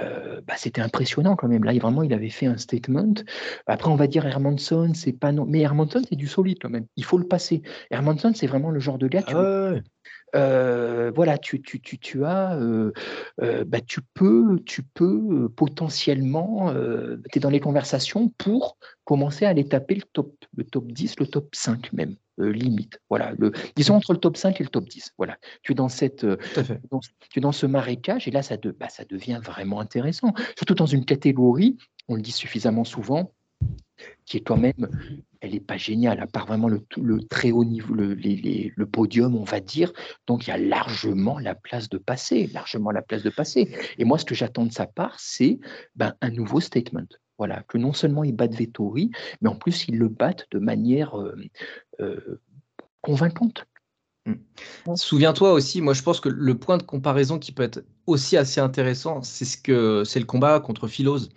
D: euh, bah, c'était impressionnant quand même. Là, vraiment, il avait fait un statement. Après, on va dire Hermanson, c'est pas non. Mais Hermanson, c'est du solide quand même. Il faut le passer. Hermanson, c'est vraiment le genre de gars. Tu ah euh, voilà, tu, tu, tu, tu as, euh, bah, tu peux, tu peux potentiellement, tu es dans les conversations pour commencer à aller taper le top, le top 10, le top 5 même euh, limite. Voilà, le, disons entre le top 5 et le top 10. Voilà, tu es dans, cette, euh, dans, tu es dans ce marécage et là, ça, de, bah, ça devient vraiment intéressant. Surtout dans une catégorie, on le dit suffisamment souvent, qui est quand même, elle n'est pas géniale, à part vraiment le, le très haut niveau, le, le, podium, on va dire. Donc, il y a largement la place de passer, largement la place de passer. Et moi, ce que j'attends de sa part, c'est ben, un nouveau statement. Voilà, que non seulement il batte Vettori, mais en plus il le batte de manière euh, euh, convaincante.
B: Mmh. Souviens-toi aussi, moi je pense que le point de comparaison qui peut être aussi assez intéressant, c'est ce que c'est le combat contre Philos.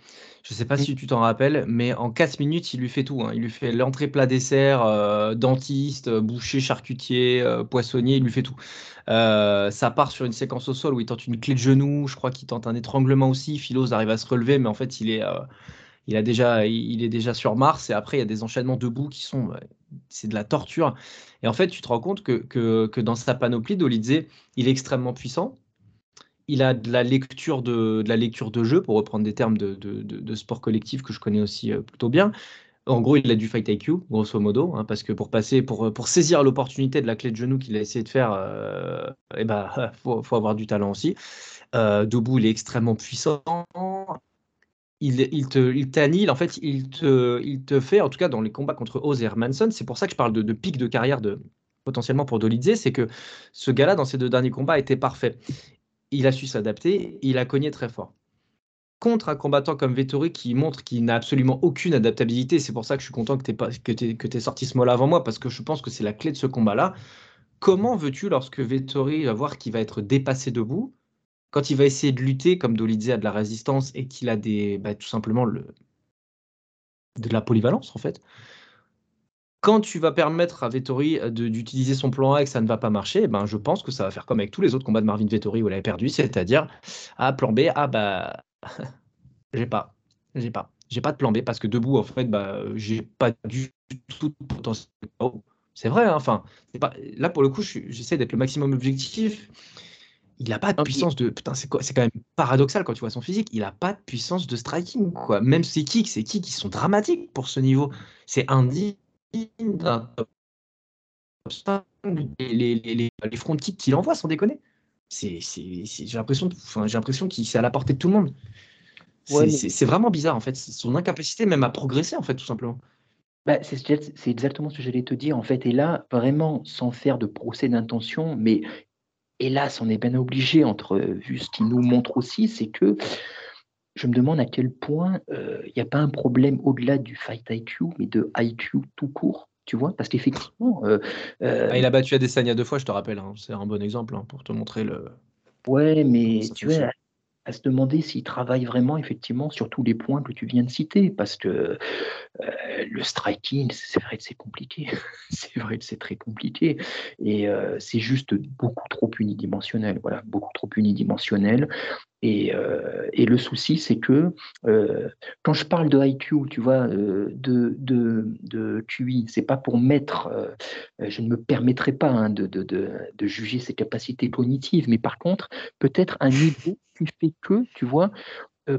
B: Je ne sais pas mmh. si tu t'en rappelles, mais en 4 minutes, il lui fait tout. Hein. Il lui fait l'entrée plat dessert, euh, dentiste, boucher, charcutier, poissonnier, il lui fait tout. ça part sur une séquence au sol où il tente une clé de genou, je crois qu'il tente un étranglement aussi. Philos arrive à se relever, mais en fait, il est, il, a déjà, il est déjà sur Mars et après, il y a des enchaînements debout qui sont. C'est de la torture. Et en fait, tu te rends compte que, que, dans sa panoplie, Dolidze, il est extrêmement puissant. Il a de la lecture de, la lecture de jeu, pour reprendre des termes de, de, de, sport collectif que je connais aussi euh, plutôt bien. En gros, il a du fight IQ, grosso modo, hein, parce que pour passer, pour, pour saisir l'opportunité de la clé de genou qu'il a essayé de faire, euh, eh ben, (laughs) faut, faut, avoir du talent aussi. Euh, debout, il est extrêmement puissant il, te, il t'annule, en fait, il te, fait, en tout cas dans les combats contre Oz et c'est pour ça que je parle de, pic de carrière de, potentiellement pour Dolidze, c'est que ce gars-là, dans ses deux derniers combats, était parfait. Il a su s'adapter, il a cogné très fort. Contre un combattant comme Vettori qui montre qu'il n'a absolument aucune adaptabilité, c'est pour ça que je suis content que tu aies, sorti ce mot-là avant moi, parce que je pense que c'est la clé de ce combat-là. Comment veux-tu, lorsque Vettori va voir qu'il va être dépassé debout, quand il va essayer de lutter, comme Dolidze a de la résistance et qu'il a bah, tout simplement le, de la polyvalence en fait, quand tu vas permettre à Vettori euh, d'utiliser son plan A et que ça ne va pas marcher, ben je pense que ça va faire comme avec tous les autres combats de Marvin Vettori où il avait perdu, c'est-à-dire à plan B, ah bah (laughs) j'ai pas, j'ai pas, j'ai pas de plan B parce que debout en fait bah j'ai pas du tout de potentiel. C'est vrai, hein, enfin là pour le coup j'essaie d'être le maximum objectif il n'a pas de puissance de. Putain, c'est quoi C'est quand même paradoxal quand tu vois son physique. Il n'a pas de puissance de striking, quoi. Même ses kicks, ses kicks, ils sont dramatiques pour ce niveau. C'est indigne d'un les, les, les, front kicks qu'il envoie, sans déconner. C'est, j'ai l'impression, enfin, j'ai l'impression qu'il c'est à la portée de tout le monde. C'est, vraiment bizarre en fait, son incapacité même à progresser en fait, tout simplement.
D: Bah, c'est, c'est exactement ce que j'allais te dire en fait. Et là, vraiment, sans faire de procès d'intention, mais hélas, on est bien obligé, entre vu ce qu'il nous montre aussi, c'est que je me demande à quel point il n'y a pas un problème au-delà du fight IQ, mais de IQ tout court. Tu vois, parce qu'effectivement.
B: Ah, il a battu Adesanya deux fois, je te rappelle. Hein. C'est un bon exemple hein, pour te montrer le.
D: Ouais, mais tu vois, à se demander s'il travaille vraiment effectivement sur tous les points que tu viens de citer, parce que euh, le striking, c'est vrai que c'est compliqué, (laughs) c'est vrai que c'est très compliqué, et euh, c'est juste beaucoup trop unidimensionnel, voilà, beaucoup trop unidimensionnel. Et, euh, et, le souci, c'est que euh, quand je parle de IQ, tu vois, euh, de, de, de, QI, c'est pas pour mettre, je ne me permettrai pas hein, de, de, de, juger ses capacités cognitives, mais par contre, peut-être un niveau qui fait que, tu vois,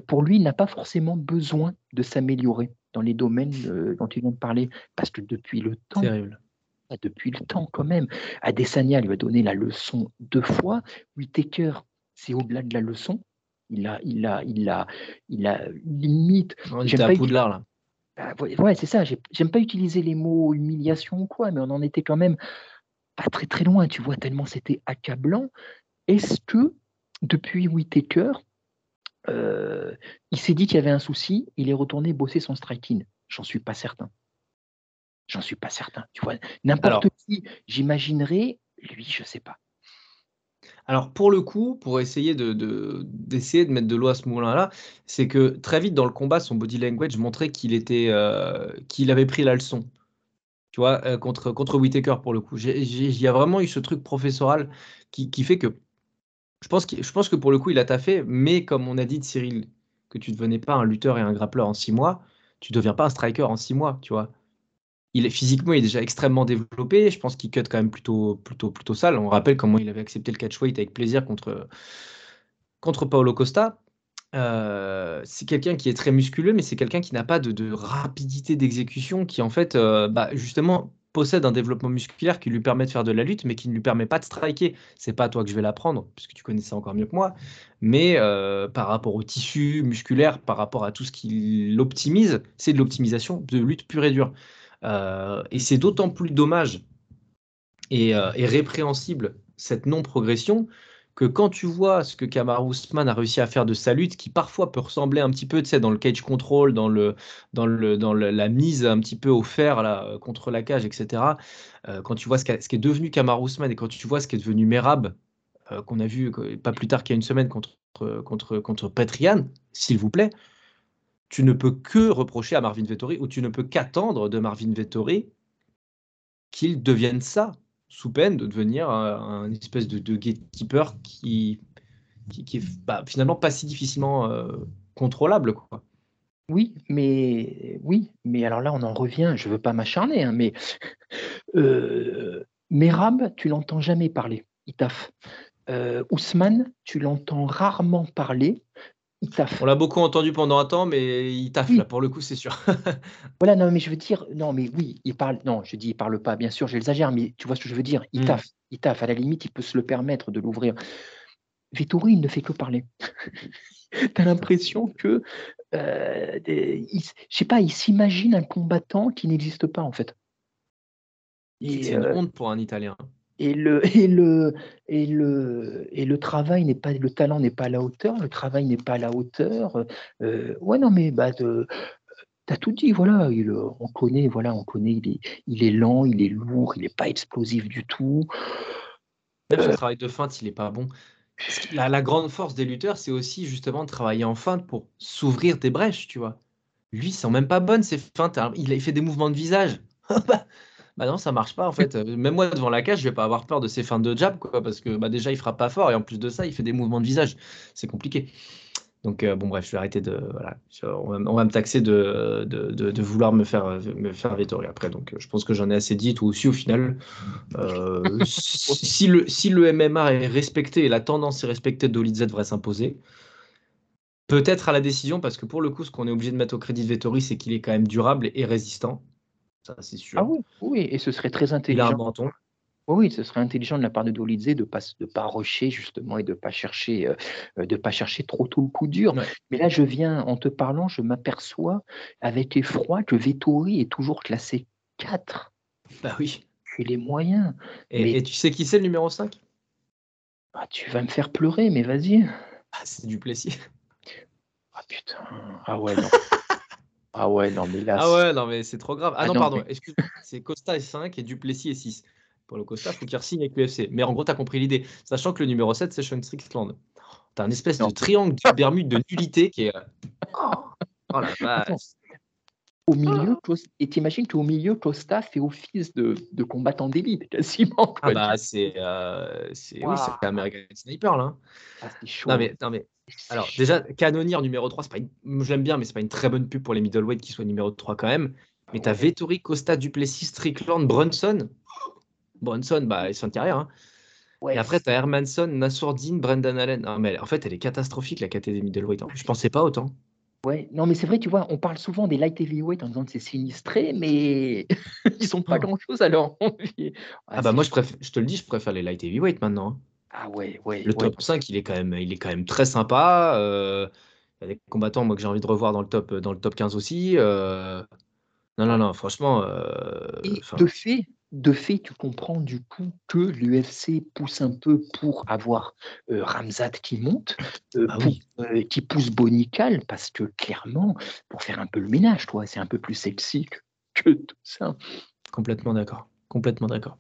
D: pour lui, il n'a pas forcément besoin de s'améliorer dans les domaines dont il vient de parler, parce que depuis le temps,
B: Terrible
D: depuis le temps quand même. Adesanya lui a donné la leçon deux fois. Whitaker, c'est au-delà de la leçon. Il a, il a, il a, il a limite.
B: On était à Poudlard là.
D: Bah, ouais, c'est ça. J'aime pas utiliser les mots humiliation ou quoi, mais on en était quand même pas très très loin, tu vois, tellement c'était accablant. Est-ce que depuis Whitaker, euh, il s'est dit qu'il y avait un souci, il est retourné bosser son striking? J'en suis pas certain. J'en suis pas certain. Tu vois, n'importe qui, j'imaginerais, lui, je sais pas.
B: Alors pour le coup, pour essayer de, d'essayer de mettre de l'eau à ce moment-là, c'est que très vite dans le combat, son body language montrait qu'il était, euh, qu'il avait pris la leçon. Tu vois, euh, contre, contre Whitaker pour le coup. Il y a vraiment eu ce truc professoral qui, qui fait que je pense, que je pense que pour le coup, il a taffé, mais comme on a dit de Cyril, que tu ne devenais pas un lutteur et un grappleur en six mois, tu ne deviens pas un striker en six mois, tu vois il est physiquement, il est déjà extrêmement développé. Je pense qu'il cut quand même plutôt, plutôt, plutôt sale. On rappelle comment il avait accepté le catchweight avec plaisir contre, contre Paolo Costa. Euh, c'est quelqu'un qui est très musculeux, mais c'est quelqu'un qui n'a pas de, rapidité d'exécution, qui en fait, euh, bah, justement, possède un développement musculaire qui lui permet de faire de la lutte, mais qui ne lui permet pas de striker. C'est pas à toi que je vais l'apprendre, puisque tu connais ça encore mieux que moi. Mais euh, par rapport au tissu musculaire, par rapport à tout ce qui l'optimise, c'est de l'optimisation de lutte pure et dure. Euh, et c'est d'autant plus dommage et, euh, et répréhensible cette non-progression que quand tu vois ce que Kamar Ousmane a réussi à faire de sa lutte, qui parfois peut ressembler un petit peu, tu sais, dans le cage control, dans, le, dans, le, dans la mise un petit peu au fer là, euh, contre la cage, etc. Quand tu vois ce, qui est devenu Kamar Ousmane et quand tu vois ce qui est devenu Merab, qu'on a vu pas plus tard qu'il y a une semaine contre, contre, contre Petrian, s'il vous plaît, tu ne peux que reprocher à Marvin Vettori ou tu ne peux qu'attendre de Marvin Vettori qu'il devienne ça sous peine de devenir un, espèce de, gatekeeper qui, qui, est bah, finalement pas si difficilement euh, contrôlable. Quoi.
D: Oui, mais oui, mais alors là on en revient. Je veux pas m'acharner, hein, mais (laughs) euh, Merab, tu l'entends jamais parler. Il taffe. Euh, Ousmane, tu l'entends rarement parler.
B: On l'a beaucoup entendu pendant un temps, mais il taffe là, pour le coup, c'est sûr. (laughs)
D: voilà, non, mais je veux dire, non, mais oui, il parle, non, je dis il parle pas, bien sûr, j'exagère, mais tu vois ce que je veux dire, il hmm. taffe, il taffe, à la limite, il peut se le permettre de l'ouvrir. Vittori, il ne fait que parler. (laughs) tu as l'impression que, euh, je sais pas, il s'imagine un combattant qui n'existe pas, en fait.
B: C'est une euh, honte pour un Italien
D: et le, (laughs) et le, et le, et le travail n'est pas, le talent n'est pas à la hauteur, le travail n'est pas à la hauteur. Euh, ouais, non, mais bah, tu as tout dit, voilà, il, on connaît, voilà, on connaît, il est, il est lent, il est lourd, il n'est pas explosif du tout.
B: Même son euh, travail de feinte, il n'est pas bon. La, la, grande force des lutteurs, c'est aussi justement de travailler en feinte pour s'ouvrir des brèches, tu vois. Lui, c'est même pas bonne, ses feintes. Il fait des mouvements de visage. (laughs) Bah, non, ça marche pas en fait. Même moi devant la cage, je vais pas avoir peur de ses fins de jab, quoi, parce que bah, déjà il frappe pas fort et en plus de ça, il fait des mouvements de visage. C'est compliqué. Donc euh, bon bref, je vais arrêter de voilà, on va, me taxer de, de, vouloir me faire me faire après. Donc je pense que j'en ai assez dit. Toi aussi au final, euh, (laughs) si le si le MMA est respecté et la tendance est respectée, Dolizet devrait s'imposer. Peut-être à la décision, parce que pour le coup, ce qu'on est obligé de mettre au crédit de Vettori, c'est qu'il est quand même durable et résistant c'est sûr.
D: Ah oui, oui, et ce serait très intelligent. Oui, ce serait intelligent de la part de Dolizé de ne pas, de pas rusher justement et de ne pas, chercher, euh, de pas chercher trop tout le coup dur. Mais là, je viens, en te parlant, je m'aperçois avec effroi que Vettori est toujours classé 4.
B: Bah oui.
D: J'ai les moyens.
B: Et, tu sais qui c'est le numéro 5
D: ah, Tu vas me faire pleurer, mais vas-y.
B: Ah, c'est du Plessis.
D: Ah putain. Ah ouais, non. (laughs) Ah ouais, non, mais là.
B: Ah ouais, non, mais c'est trop grave. Ah, ah non, pardon, excuse c'est Costa est 5 et Duplessis est 6. Pour le Costa, il faut qu'il signe avec l'UFC. Mais en gros, tu as compris l'idée. Sachant que le numéro 7, c'est Sean Strickland. Tu as un espèce de triangle de Bermude de nullité qui est. Oh, (laughs)
D: oh la vache. Au milieu, et t'imagines qu'au milieu, Costa fait office de, de combattant d'élite, quasiment.
B: Ah bah, c'est euh, oui, c'est American Sniper, là. Hein. Ah, c'est chaud. Non, mais, non, mais alors, déjà, Canonier numéro 3, c'est pas une... je l'aime bien, mais c'est pas une très bonne pub pour les middleweight qui soit numéro 3 quand même. Mais t'as Vettori, Costa, Duplessis, Strickland, Brunson. Brunson, bah, sont de carrière. Hein. Et après, t'as Hermanson, Nassourdine, Brendan Allen. Non, mais en fait, elle est catastrophique, la des middleweight. Je pensais pas autant.
D: Ouais, non, mais c'est vrai, tu vois, on parle souvent des light heavyweight en disant que c'est sinistré, mais (laughs) ils sont pas grand-chose alors.
B: ah, bah moi, je, préfère, je te le dis, je préfère les light heavyweight maintenant. Hein.
D: Ah ouais, ouais.
B: Le top 5, il est quand même, il est quand même très sympa. Euh, il y a des combattants moi, que j'ai envie de revoir dans le top, dans le top 15 aussi. Euh. non, non, non, franchement. Euh,
D: de fait, de fait, tu comprends du coup que l'UFC pousse un peu pour avoir Ramzat qui monte, ah qui pousse Bonical, parce que clairement, pour faire un peu le ménage, toi, c'est un peu plus sexy que tout ça.
B: Complètement d'accord. Complètement d'accord.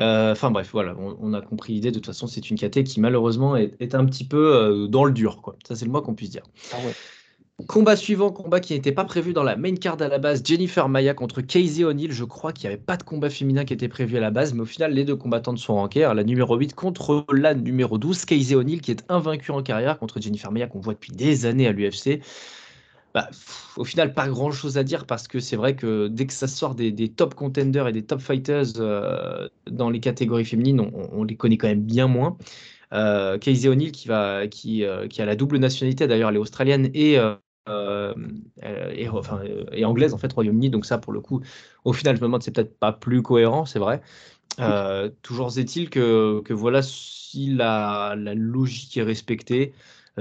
B: Euh, enfin bref, voilà, on, a compris l'idée. De toute façon, c'est une KT qui malheureusement est, un petit peu euh, dans le dur. Quoi. Ça, c'est le moins qu'on puisse dire. Ah combat suivant, combat qui n'était pas prévu dans la main card à la base. Jennifer Maya contre Casey O'Neill. Je crois qu'il n'y avait pas de combat féminin qui était prévu à la base, mais au final, les deux combattantes sont rankées. La numéro 8 contre la numéro 12, Casey O'Neill, qui est invaincue en carrière contre Jennifer Maya, qu'on voit depuis des années à l'UFC. Bah, au final, pas grand chose à dire parce que c'est vrai que dès que ça sort des, top contenders et des top fighters euh, dans les catégories féminines, on, les connaît quand même bien moins. Euh, Casey O'Neill qui, euh, a la double nationalité, d'ailleurs, elle est australienne et, euh, est anglaise, en fait, Royaume-Uni. Donc, ça, pour le coup, au final, je me demande, c'est peut-être pas plus cohérent, c'est vrai. Toujours est-il que, voilà, si la, logique est respectée,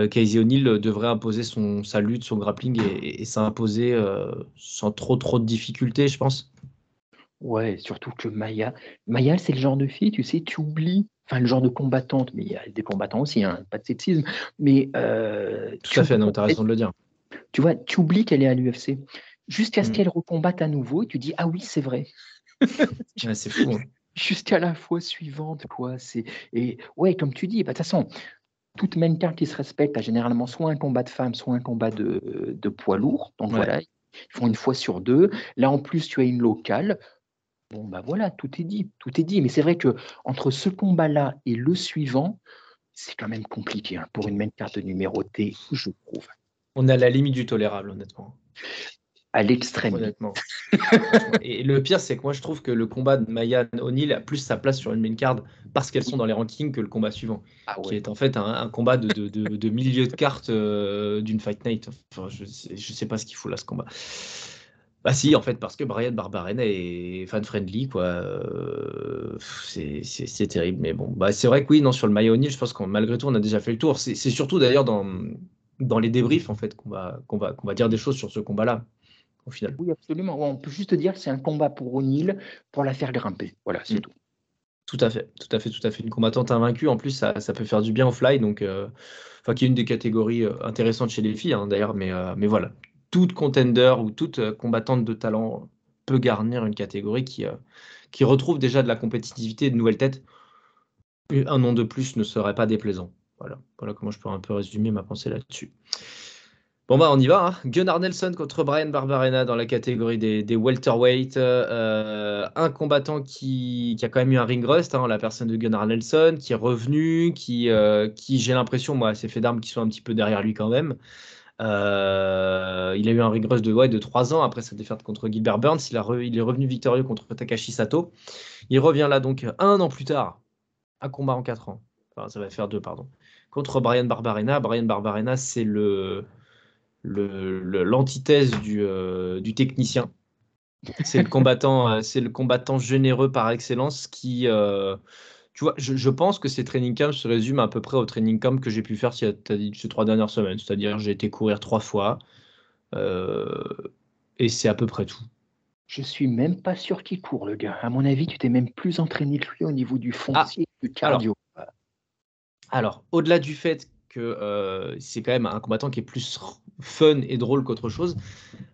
B: Casey O'Neill devrait imposer son, sa lutte, son grappling et, et s'imposer euh, sans trop trop de difficultés, je pense.
D: Ouais, surtout que Maya, Maya, c'est le genre de fille, tu sais, tu oublies, enfin le genre de combattante, mais il y a des combattants aussi, hein, pas de sexisme, mais euh,
B: tout à fait, non, tu as raison de le dire.
D: Tu vois, tu oublies qu'elle est à l'UFC jusqu'à ce mmh. qu'elle recombatte à nouveau et tu dis ah oui c'est vrai. (laughs)
B: c'est fou. Hein. (laughs)
D: Jusqu'à la fois suivante, quoi. C'est et ouais, comme tu dis, bah, de toute façon, toute même carte qui se respecte a généralement soit un combat de femmes, soit un combat de, de poids lourd. Donc voilà, ils font une fois sur deux. Là en plus, tu as une locale. Bon, bah voilà, tout est dit, tout est dit. Mais c'est vrai que entre ce combat-là et le suivant, c'est quand même compliqué hein, pour une même carte numérotée, je trouve.
B: On est à la limite du tolérable, honnêtement.
D: À l'extrême.
B: Honnêtement. et le pire, c'est que moi, je trouve que le combat de Maya O'Neill a plus sa place sur une main card parce qu'elles sont dans les rankings que le combat suivant, ah qui est en fait un, combat de, de, de, milieu de cartes euh, d'une Fight Night. Enfin, je ne sais, sais pas ce qu'il faut là, ce combat. Bah si, en fait, parce que Brian Barbarena est fan-friendly, quoi. Euh, c'est terrible, mais bon. Bah, c'est vrai que oui, non, sur le Mayoni, je pense que malgré tout, on a déjà fait le tour. C'est surtout d'ailleurs dans, dans les débriefs, en fait, qu'on va, qu'on va, qu'on va dire des choses sur ce combat-là, au final.
D: Oui, absolument. On peut juste dire que c'est un combat pour O'Neill pour la faire grimper. Voilà, c'est mm. tout.
B: Tout à fait, tout à fait, tout à fait. Une combattante invaincue, en plus, ça, ça peut faire du bien au fly, donc, euh, enfin, qui est une des catégories euh, intéressantes chez les filles, hein, d'ailleurs, mais, mais voilà, toute contender ou toute euh, combattante de talent peut garnir une catégorie qui, euh, qui retrouve déjà de la compétitivité et de nouvelles têtes. Un nom de plus ne serait pas déplaisant. Voilà, voilà comment je peux un peu résumer ma pensée là-dessus. Bon bah on y va. Hein. Gunnar Nelson contre Brian Barbarena dans la catégorie des, des welterweight. Euh, un combattant qui, qui, a quand même eu un ring rust, hein, la personne de Gunnar Nelson, qui est revenu, qui, qui j'ai l'impression, moi, c'est fait d'armes qui sont un petit peu derrière lui quand même. Euh, il a eu un rigorous de, ouais, de 3 ans après sa défaite contre Gilbert Burns. Il est revenu victorieux contre Takashi Sato. Il revient là donc un an plus tard, un combat en 4 ans. Enfin, ça va faire deux, pardon. Contre Brian Barbarena. Brian Barbarena, c'est le l'antithèse le, du, euh, du technicien. C'est le combattant, euh, c'est le combattant généreux par excellence qui, tu vois, je, pense que ces training camps se résument à peu près au training camp que j'ai pu faire ces, ces trois dernières semaines. C'est-à-dire, j'ai été courir trois fois euh, et c'est à peu près tout.
D: Je suis même pas sûr qu'il court, le gars. À mon avis, tu t'es même plus entraîné que lui au niveau du foncier ah, du cardio.
B: Alors, au-delà du fait que euh, c'est quand même un combattant qui est plus fun et drôle qu'autre chose,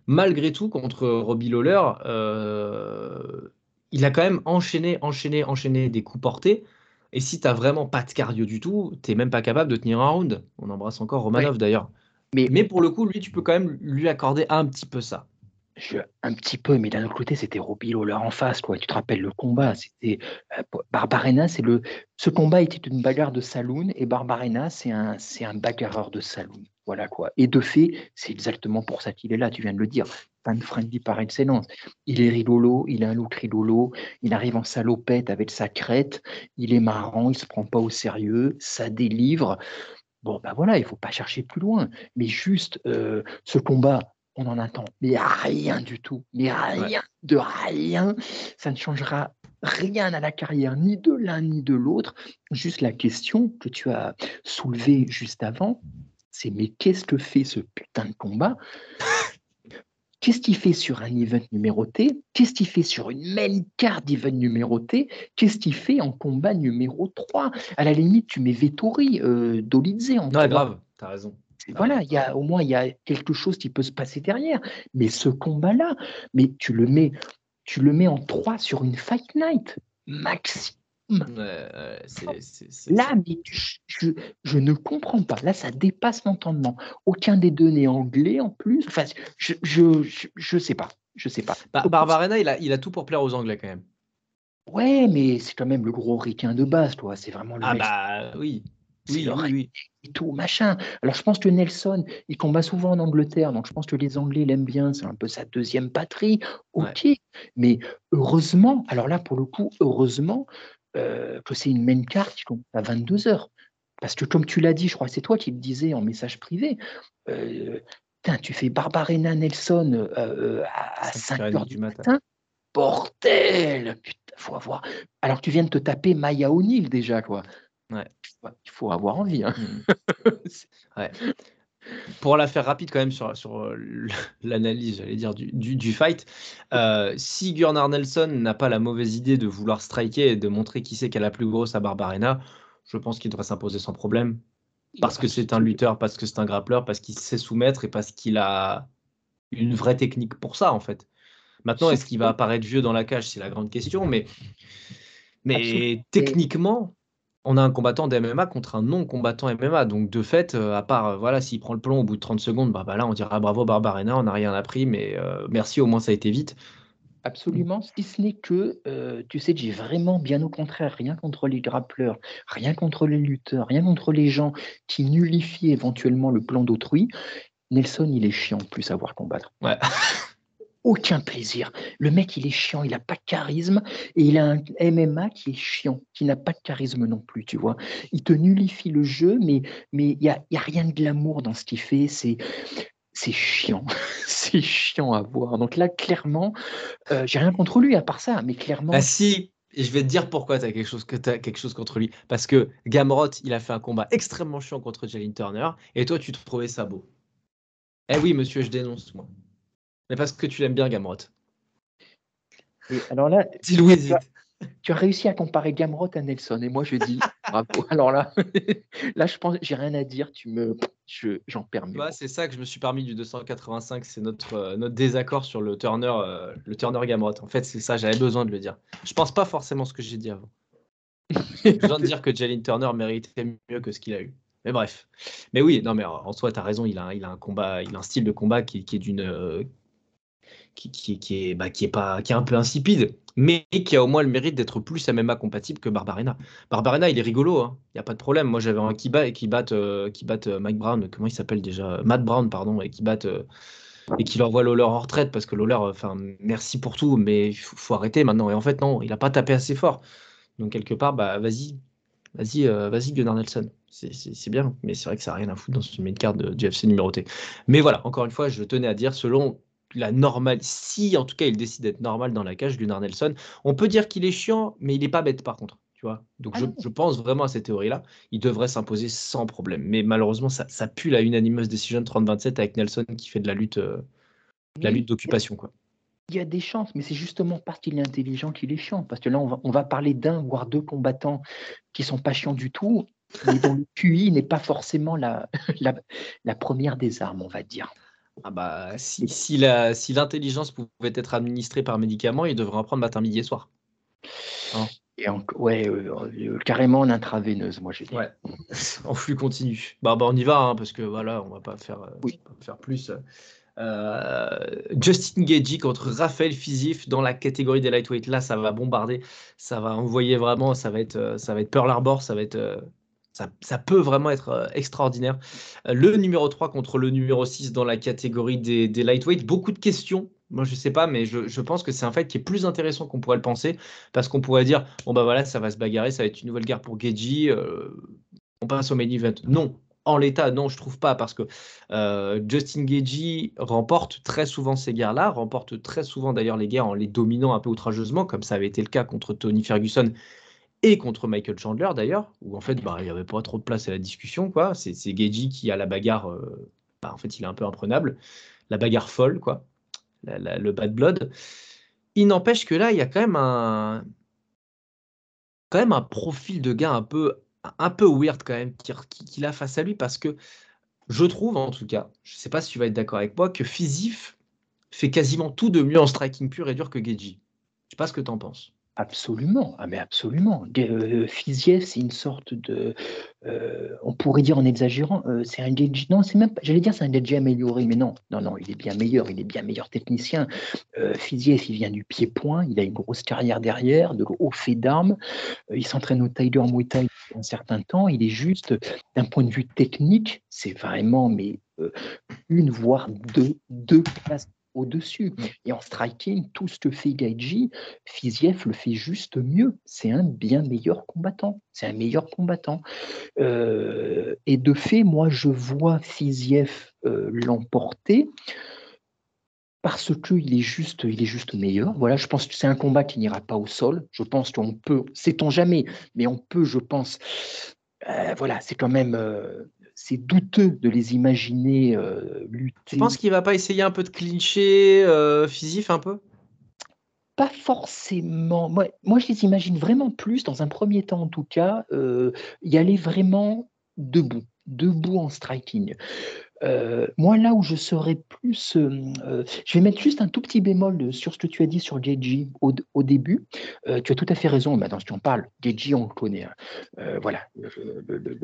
B: malgré tout, contre Robbie Lawler, euh, il a quand même enchaîné, enchaîné, enchaîné des coups portés. Et si tu n'as vraiment pas de cardio du tout, tu n'es même pas capable de tenir un round. On embrasse encore Romanov d'ailleurs. Mais, mais pour le coup, lui, tu peux quand même lui accorder un petit peu ça.
D: Je, un petit peu, mais d'un autre côté, c'était Robbie Lawler en face, quoi. Tu te rappelles le combat, c'était euh, Barbarena, c'est le. Ce combat était une bagarre de saloon et Barbarena, c'est un, c'est un bagarreur de saloon. Voilà quoi. Et de fait, c'est exactement pour ça qu'il est là. Tu viens de le dire fan friendly par excellence. Il est rigolo, il a un look rigolo, il arrive en salopette avec sa crête, il est marrant, il se prend pas au sérieux, ça délivre. Bon, ben voilà, il faut pas chercher plus loin. Mais juste euh, ce combat, on en attend, mais rien du tout, mais rien de rien. Ça ne changera rien à la carrière, ni de l'un ni de l'autre. Juste la question que tu as soulevée juste avant, c'est mais qu'est-ce que fait ce putain de combat? Qu'est-ce qu'il fait sur un event numéroté? Qu'est-ce qu'il fait sur une même carte d'event numéroté? Qu'est-ce qu'il fait en combat numéro 3 À la limite, tu mets Vettori, euh, Dolidze en
B: Non, grave, t'as raison.
D: Voilà, il y a, au moins, il y a quelque chose qui peut se passer derrière. Mais ce combat-là, mais tu le mets, tu le mets en 3 sur une Fight Night, maxi Là, mais je, ne comprends pas. Là, ça dépasse l'entendement. Aucun des deux n'est anglais en plus. Enfin, je, je, je, sais pas. Je sais pas.
B: Bah, Barbarena, il a, il a tout pour plaire aux Anglais quand même.
D: Ouais, mais c'est quand même le gros ricain de base, toi. C'est vraiment le.
B: Ah bah oui. Oui, oui,
D: Et tout, machin. Alors, je pense que Nelson, il combat souvent en Angleterre, donc je pense que les Anglais l'aiment bien, c'est un peu sa deuxième patrie. Ok, mais heureusement, alors là, pour le coup, heureusement euh, que c'est une main carte qui à 22 heures. Parce que comme tu l'as dit, je crois que c'est toi qui le disais en message privé, euh, Putain, tu fais Barbarena Nelson euh, euh, à, 5 h du matin. Bordel Putain, faut avoir. Alors tu viens de te taper Maya O'Neill déjà, quoi.
B: Ouais.
D: Il faut avoir envie. Hein.
B: Mmh. (laughs) ouais. Pour la faire rapide quand même sur, sur euh, (laughs) l'analyse, j'allais dire, du, du, fight, si Gunnar Nelson n'a pas la mauvaise idée de vouloir striker et de montrer qui c'est qui a la plus grosse à Barbarena, je pense qu'il devrait s'imposer sans problème. Parce que c'est un lutteur, parce que c'est un grappleur, parce qu'il sait soumettre et parce qu'il a une vraie technique pour ça, en fait. Maintenant, est-ce qu'il va apparaître vieux dans la cage C'est la grande question, mais, mais techniquement, on a un combattant d'MMA contre un non-combattant MMA. Donc, de fait, euh, à part, euh, voilà, s'il prend le plomb au bout de 30 secondes, bah, bah là, on dira bravo Barbarena, on n'a rien appris, mais euh, merci, au moins ça a été vite.
D: Absolument, si ce n'est que, tu sais, j'ai vraiment bien au contraire, rien contre les grappleurs, rien contre les lutteurs, rien contre les gens qui nullifient éventuellement le plan d'autrui. Nelson, il est chiant plus savoir combattre.
B: Ouais. (laughs)
D: Aucun plaisir. Le mec, il est chiant, il n'a pas de charisme et il a un MMA qui est chiant, qui n'a pas de charisme non plus, tu vois. Il te nullifie le jeu, mais mais il n'y a, y a rien de l'amour dans ce qu'il fait. C'est c'est chiant, (laughs) c'est chiant à voir. Donc là, clairement, euh, j'ai rien contre lui à part ça, mais clairement.
B: Ah si, je vais te dire pourquoi tu as quelque chose que quelque chose contre lui. Parce que Gamrot, il a fait un combat extrêmement chiant contre Jalen Turner, et toi, tu te trouvais ça beau. Eh oui, monsieur, je dénonce moi. Mais parce que tu l'aimes bien, Gamrot.
D: alors là,
B: dis Louis,
D: tu as réussi à comparer Gamrot à Nelson. Et moi, je dis (laughs) bravo. Alors là, (laughs) là, je pense, j'ai rien à dire. Tu me, j'en perds
B: bah, c'est ça que je me suis permis du 285. C'est notre, euh, notre désaccord sur le Turner, euh, le Turner Gamrot. En fait, c'est ça. J'avais besoin de le dire. Je pense pas forcément ce que j'ai dit avant. j'ai (laughs) besoin de dire que Jalen Turner méritait mieux que ce qu'il a eu. Mais bref. Mais oui, non, mais en soi, tu as raison. Il a, il a un combat, il a un style de combat qui, qui est d'une euh, qui, qui, est, bah, qui, est pas, qui est un peu insipide, mais qui a au moins le mérite d'être plus MMA compatible que Barbarena. Barbarena, il est rigolo, il hein. n'y a pas de problème. Moi, j'avais un qui bat qui batte, euh, qui batte euh, Mike Brown, comment il s'appelle déjà? Matt Brown, pardon, et qui batte. Euh, et qui l'envoie Lawler en retraite parce que Lawler, enfin, merci pour tout, mais il faut, arrêter maintenant. Et en fait, non, il n'a pas tapé assez fort. Donc, quelque part, bah, vas-y, vas-y, vas-y, Gunnar Nelson. C'est bien, mais c'est vrai que ça n'a rien à foutre dans une main card de GFC numéroté. Mais voilà, encore une fois, je tenais à dire, selon la normale, si en tout cas il décide d'être normal dans la cage, Gunnar Nelson, on peut dire qu'il est chiant, mais il n'est pas bête par contre. Tu vois Donc ah je, pense vraiment à cette théorie-là. Il devrait s'imposer sans problème. Mais malheureusement, ça, ça pue la unanimous decision 30-27 avec Nelson qui fait de la lutte, euh, la lutte d'occupation. quoi.
D: Il y a des chances, mais c'est justement parce qu'il est intelligent qu'il est chiant. Parce que là, on va, on va parler d'un, voire deux combattants qui sont pas chiants du tout, mais dont le QI n'est pas forcément la, la, la première des armes, on va dire.
B: Ah bah, si, si l'intelligence pouvait être administrée par médicament, il devrait en prendre matin, midi et soir.
D: Hein et en, ouais, euh, euh, carrément en intraveineuse, moi j'ai dit.
B: Ouais, (laughs) en flux continu. Bah, bah on y va, hein, parce que voilà, on va pas faire, euh, faire plus. Justin Gagey contre Raphaël Fizif dans la catégorie des lightweight. Là, ça va bombarder, ça va envoyer vraiment, ça va être, ça va être Pearl Harbor, ça va être ça, peut vraiment être euh, extraordinaire. Euh, le numéro 3 contre le numéro 6 dans la catégorie des, lightweight. Beaucoup de questions. Moi, je sais pas, mais je, pense que c'est un fight qui est plus intéressant qu'on pourrait le penser. Parce qu'on pourrait dire, bon, bah voilà, ça va se bagarrer, ça va être une nouvelle guerre pour Geji. Euh, on passe au main event. Non, en l'état, non, je trouve pas, parce que Justin Gagey remporte très souvent ces guerres-là, remporte très souvent d'ailleurs les guerres en les dominant un peu outrageusement, comme ça avait été le cas contre Tony Ferguson et contre Michael Chandler d'ailleurs, où en fait bah, il n'y avait pas trop de place à la discussion. quoi. C'est Geji qui a la bagarre, euh, bah, en fait il est un peu imprenable, la bagarre folle, quoi, le bad blood. Il n'empêche que là, il y a quand même un, quand même un profil de gars un peu, un peu weird quand même qu'il a face à lui parce que je trouve en tout cas, je ne sais pas si tu vas être d'accord avec moi, que Fizif fait quasiment tout de mieux en striking pur et dur que Geji. Je sais pas ce que tu en penses.
D: Absolument, ah mais absolument. Euh, c'est une sorte de, euh, on pourrait dire en exagérant, euh, c'est un Geji non, c'est même j'allais dire c'est un Geji amélioré, mais non, non, non, il est bien meilleur, il est bien meilleur technicien. Euh, il vient du pied-point, il a une grosse carrière derrière, de haut fait d'armes, il s'entraîne au Tiger Muay Thai un certain temps, il est juste, d'un point de vue technique, c'est vraiment, mais une voire deux, deux classes au-dessus.
B: Mm.
D: Et en striking, tout ce que fait Gaiji, Fiziev le fait juste mieux. C'est un bien meilleur combattant. C'est un meilleur combattant. Euh, et de fait, moi, je vois Fiziev euh, l'emporter parce qu'il est juste, il est juste meilleur. Voilà, je pense que c'est un combat qui n'ira pas au sol. Je pense qu'on peut, sait-on jamais, mais on peut, je pense. euh, voilà, c'est quand même, euh, c'est douteux de les imaginer euh, lutter.
B: Tu penses qu'il va pas essayer un peu de clincher, euh, physique un peu?
D: Pas forcément. Moi, moi, je les imagine vraiment plus, dans un premier temps en tout cas, euh, y aller vraiment debout, debout en striking. Euh, moi, là où je serais plus. euh, euh, je vais mettre juste un tout petit bémol sur ce que tu as dit sur Geji au, début. Tu as tout à fait raison, maintenant, si tu en parles, Geji, on le connaît. hein. Voilà,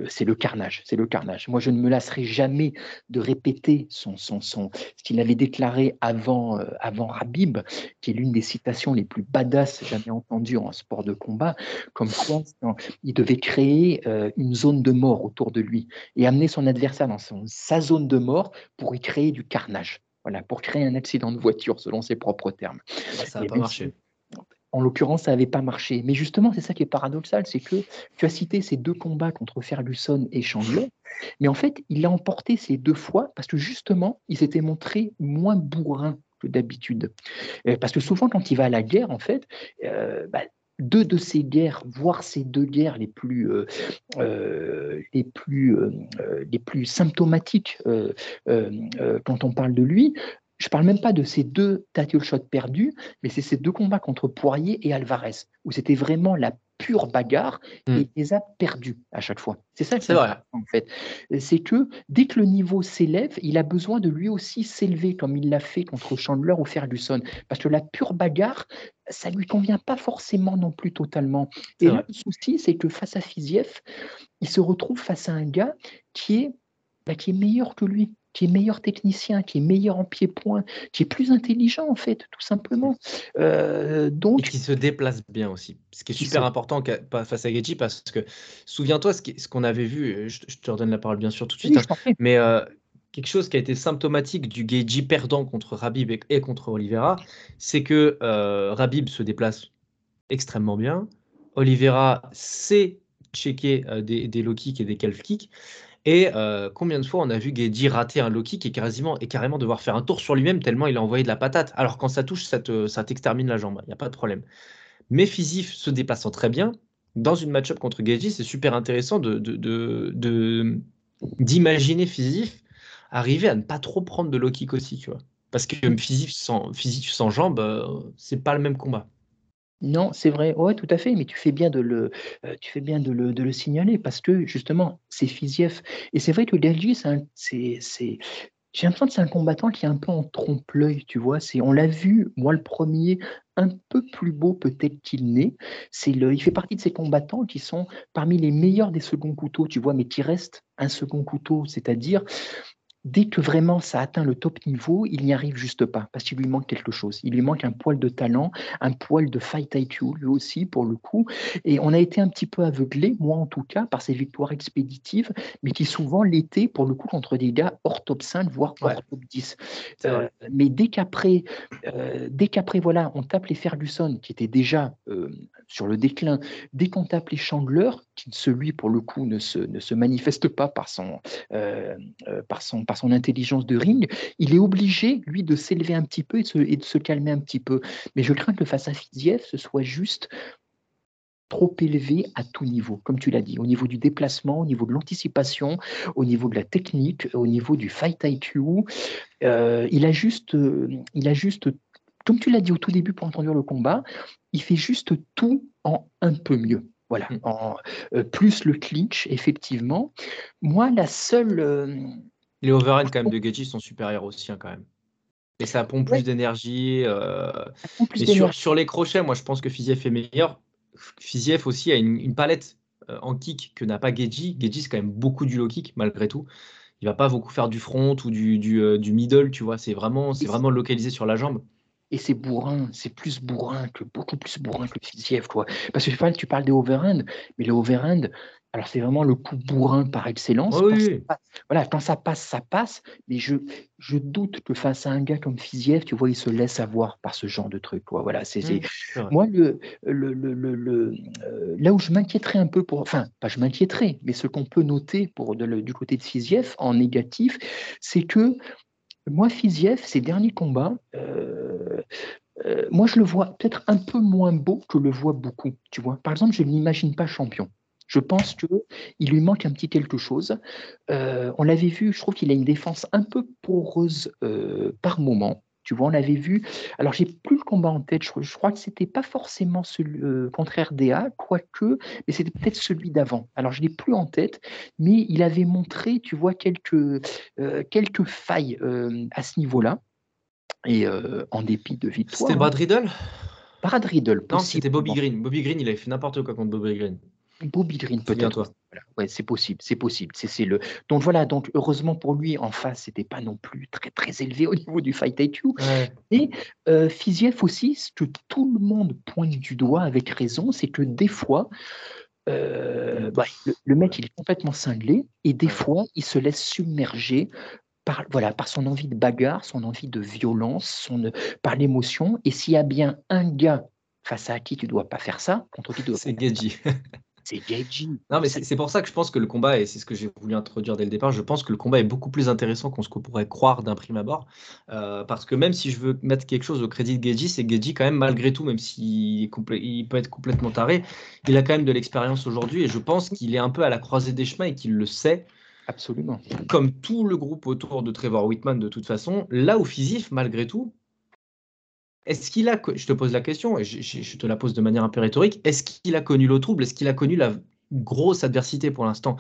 D: c'est le carnage. C'est le carnage. Moi, je ne me lasserai jamais de répéter son, ce qu'il avait déclaré avant, avant Rabib, qui est l'une des citations les plus badass jamais entendues en sport de combat, comme quoi il devait créer une zone de mort autour de lui et amener son adversaire dans sa zone de mort pour y créer du carnage. Voilà, pour créer un accident de voiture, selon ses propres termes.
B: Ça n'a pas marché.
D: En l'occurrence, ça n'avait pas marché. Mais justement, c'est ça qui est paradoxal, c'est que tu as cité ces deux combats contre Ferguson et Chandler, mais en fait, il a emporté ces deux fois parce que justement, il s'était montré moins bourrin que d'habitude. Euh, Parce que souvent, quand il va à la guerre, en fait, euh, bah, deux de ces guerres, voire ces deux guerres les plus, euh, euh, les plus, euh, les plus symptomatiques quand on parle de lui, je parle même pas de ces deux title shots perdus, mais c'est ces deux combats contre Poirier et Alvarez, où c'était vraiment la pure bagarre
B: Mm.
D: et il les a perdus à chaque fois. C'est ça
B: C'est
D: est
B: vrai.
D: en fait. C'est que dès que le niveau s'élève, il a besoin de lui aussi s'élever comme il l'a fait contre Chandler ou Ferguson. Parce que la pure bagarre, ça lui convient pas forcément non plus totalement. Et là, le souci, c'est que face à Fiziev, il se retrouve face à un gars qui est, bah, qui est meilleur que lui, qui est meilleur technicien, qui est meilleur en pied-point, qui est plus intelligent en fait, tout simplement. Euh,
B: Et
D: donc,
B: qui se déplace bien aussi. Ce qui est super
D: se-
B: important face à Gaethje parce que souviens-toi ce qu'on avait vu, euh, je, te redonne la parole bien sûr tout de
D: oui,
B: suite, hein, mais euh, quelque chose qui a été symptomatique du Gaethje perdant contre Rabib et, et contre Oliveira, c'est que euh, Rabib se déplace extrêmement bien, Oliveira sait checker des, des low kicks et des calf kicks, et euh, combien de fois on a vu Gaethje rater un low kick et, et carrément devoir faire un tour sur lui-même tellement il a envoyé de la patate. Alors quand ça touche, ça te- ça t'extermine la jambe, il n'y a pas de problème. Mais Fizif se déplaçant très bien, dans une match-up contre Gaethje, c'est super intéressant de, d'imaginer Fizif arriver à ne pas trop prendre de low kick aussi, tu vois. Parce que Fizif sans, Fizif sans jambe, euh, c'est pas le même combat.
D: Non, c'est vrai, ouais, tout à fait, mais tu fais bien de le, euh, tu fais bien de le, de le signaler parce que justement, c'est Fiziev. Et c'est vrai que c'est, c'est- j'ai l'impression que c'est un combattant qui est un peu en trompe-l'œil, tu vois. C'est, on l'a vu, moi le premier, un peu plus beau peut-être qu'il n'est. C'est le, il fait partie de ces combattants qui sont parmi les meilleurs des seconds couteaux, tu vois, mais qui restent un second couteau, c'est-à-dire dès que vraiment ça atteint le top niveau, il n'y arrive juste pas parce qu'il lui manque quelque chose. Il lui manque un poil de talent, un poil de fight IQ lui aussi pour le coup. Et on a été un petit peu aveuglé, moi en tout cas, par ces victoires expéditives, mais qui souvent l'étaient pour le coup contre des gars hors top 5, voire hors top 10.
B: C'est
D: Euh, mais dès qu'après, euh, dès qu'après voilà, on tape les Ferguson qui étaient déjà euh, sur le déclin, dès qu'on tape les Chandler, qui celui pour le coup ne se, ne se manifeste pas par son, par son, par son intelligence de ring, il est obligé, lui, de s'élever un petit peu et de, se, et de se calmer un petit peu. Mais je crains que face à Fiziev, ce soit juste trop élevé à tout niveau, comme tu l'as dit, au niveau du déplacement, au niveau de l'anticipation, au niveau de la technique, au niveau du fight IQ. Euh, il a juste, euh, il a juste, comme tu l'as dit au tout début pour entendre le combat, il fait juste tout en un peu mieux. Voilà,
B: Mm.
D: en, euh, plus le clinch, effectivement. Moi, la seule, euh,
B: Les overhands quand même de Gaethje sont supérieurs aussi hein, quand même. Et ça pompe
D: Ouais.
B: plus d'énergie. euh, Mais sur, sur les crochets, moi je pense que Fiziev est meilleur. Fiziev aussi a une, une palette euh, en kick que n'a pas Geji. Geji c'est quand même beaucoup du low kick malgré tout. Il va pas beaucoup faire du front ou du, du, euh, du middle, tu vois. C'est vraiment, c'est vraiment localisé sur la jambe.
D: Et c'est bourrin, c'est plus bourrin que beaucoup plus bourrin que Fiziev, quoi. Parce que tu parles, tu parles des overhand, mais les overhand, Alors, c'est vraiment le coup bourrin par excellence.
B: Oh
D: Quand ça
B: oui.
D: passe- voilà, quand ça passe, ça passe. Mais je, je doute que face à un gars comme Fiziev, tu vois, il se laisse avoir par ce genre de truc. Quoi. Voilà, c'est,
B: Mmh.
D: Moi, le, le, le- le- euh, là où je m'inquiéterais un peu pour, enfin, pas je m'inquiéterais, mais ce qu'on peut noter pour de du côté de Fiziev en négatif, c'est que moi, Fiziev, ses derniers combats, euh, euh, moi, je le vois peut-être un peu moins beau que le voit beaucoup. Tu vois, par exemple, je ne l'imagine pas champion. Je pense que il lui manque un petit quelque chose. Euh, on l'avait vu, je trouve qu'il a une défense un peu poreuse euh, par moment. Tu vois, on l'avait vu. Alors, j'ai plus le combat en tête. Je, je crois que c'était pas forcément celui euh, contre RDA, quoique, mais c'était peut-être celui d'avant. Alors, je l'ai plus en tête, mais il avait montré, tu vois, quelques, quelques failles à ce niveau-là. Et en dépit de victoire.
B: C'était Brad Riddle?
D: Brad Riddle,
B: Non, c'était Bobby. Green. Bobby Green, il avait fait n'importe quoi contre Bobby Green.
D: Bobby Green, peut-être. Voilà. Ouais, c'est possible, c'est possible. C'est, c'est le... Donc voilà, donc heureusement pour lui, en face, c'était pas non plus très très élevé au (laughs) niveau du Fight IQ.
B: Ouais.
D: Euh, Fiziev aussi, ce que tout le monde pointe du doigt avec raison, c'est que des fois, euh, bah, le, le mec il est complètement cinglé et des fois il se laisse submerger par, voilà, par son envie de bagarre, son envie de violence, son, par l'émotion. Et s'il y a bien un gars face à qui tu dois pas faire ça, contre qui tu dois
B: C'est
D: pas faire ça,
B: Geji. (laughs)
D: c'est Geji.
B: Non, mais c'est pour ça que je pense que le combat, et c'est ce que j'ai voulu introduire dès le départ, je pense que le combat est beaucoup plus intéressant qu'on ce qu'on pourrait croire d'un prime abord. Euh, parce que même si je veux mettre quelque chose au crédit de Geji, c'est Geji, quand même, malgré tout, même s'il il peut être complètement taré, il a quand même de l'expérience aujourd'hui. Et je pense qu'il est un peu à la croisée des chemins et qu'il le sait,
D: Absolument.
B: comme tout le groupe autour de Trevor Whitman de toute façon. Là où Fizif, malgré tout, est-ce qu'il a, je te pose la question, et je, je- je te la pose de manière un peu rhétorique, est-ce qu'il a connu l'eau trouble Est-ce qu'il a connu la grosse adversité pour l'instant?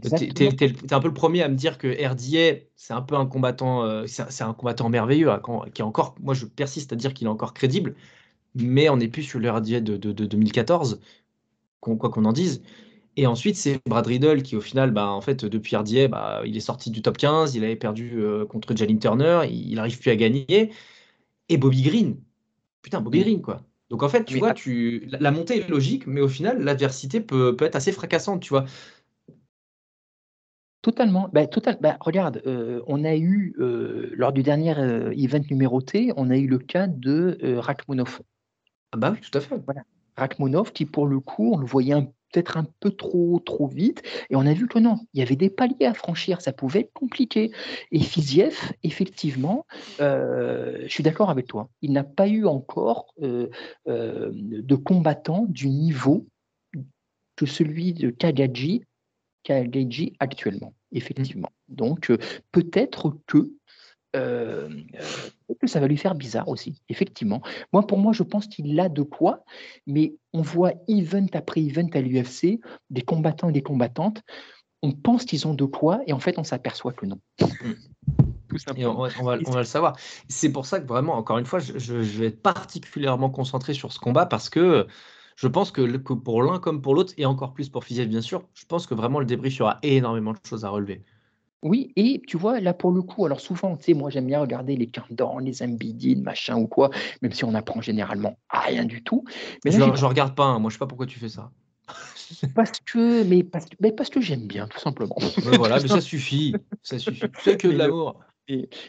B: T'es- t'es un peu le premier à me dire que RDA, c'est un peu un combattant, euh, c'est un- combattant merveilleux, hein, quand- qui est encore, moi je persiste à dire qu'il est encore crédible, mais on n'est plus sur le RDA de, de- de 2014, qu'on- quoi qu'on en dise. Et ensuite, c'est Brad Riddle qui, au final, bah, en fait, depuis RDA, bah, il est sorti du top 15, il avait perdu euh, contre Jalin Turner, il n'arrive plus à gagner. Et Bobby Green, putain, Bobby. Green, quoi. Donc en fait, tu vois, tu... la, la montée est logique, mais au final, l'adversité peut, peut être assez fracassante, tu vois.
D: Totalement. Bah, total... bah, regarde, euh, on a eu, euh, lors du dernier euh, event numéroté, on a eu le cas de euh, Rachmanov.
B: Ah bah oui, tout à fait.
D: Rachmanov qui, pour le coup, on le voyait un- peut-être un peu trop, trop vite. Et on a vu que non, il y avait des paliers à franchir, ça pouvait être compliqué. Et Fiziev, effectivement, euh, je suis d'accord avec toi, il n'a pas eu encore euh, euh, de combattant du niveau que celui de Kagaji, Kagaji actuellement, effectivement. Donc, peut-être que euh, euh, que ça va lui faire bizarre aussi, effectivement. Moi, pour moi, je pense qu'il a de quoi, mais on voit event après event à l'UFC, des combattants et des combattantes, on pense qu'ils ont de quoi, et en fait, on s'aperçoit que non. Tout
B: Et on,
D: simplement.
B: va- on va, on va le savoir. C'est pour ça que vraiment, encore une fois, je, je- je vais être particulièrement concentré sur ce combat parce que je pense que, le- que pour l'un comme pour l'autre, et encore plus pour Fiziev, bien sûr, je pense que vraiment le débrief, il y aura énormément de choses à relever.
D: Oui, et tu vois, là, pour le coup, alors souvent, tu sais, moi, j'aime bien regarder les countdowns, les Mbidin, machin ou quoi, même si on apprend généralement rien du tout. Mais
B: je ne regarde pas, hein, moi je sais pas pourquoi tu fais ça. (laughs)
D: parce que, mais parce, mais parce que j'aime bien, tout simplement.
B: Mais voilà, mais ça (laughs) suffit. Ça suffit. (laughs) C'est que de l'amour.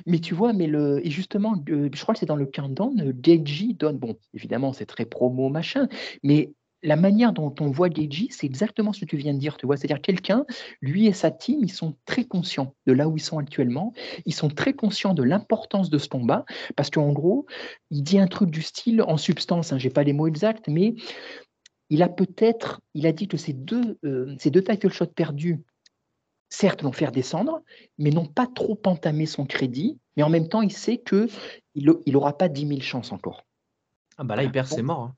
D: Mais tu vois, mais le, et justement, euh, je crois que c'est dans le countdown, euh, Geiji donne, bon, évidemment, c'est très promo, machin, mais la manière dont on voit Geiji, c'est exactement ce que tu viens de dire, tu vois, c'est-à-dire quelqu'un, lui et sa team, ils sont très conscients de là où ils sont actuellement, ils sont très conscients de l'importance de ce combat, parce qu'en gros, il dit un truc du style, en substance, hein, j'ai pas les mots exacts, mais il a peut-être, il a dit que ces deux, euh, ces deux title shots perdus, certes, l'ont fait descendre, mais n'ont pas trop entamé son crédit. Mais en même temps, il sait que il n'aura pas 10 000 chances encore.
B: Ah bah là, il perd, c'est mort. hein.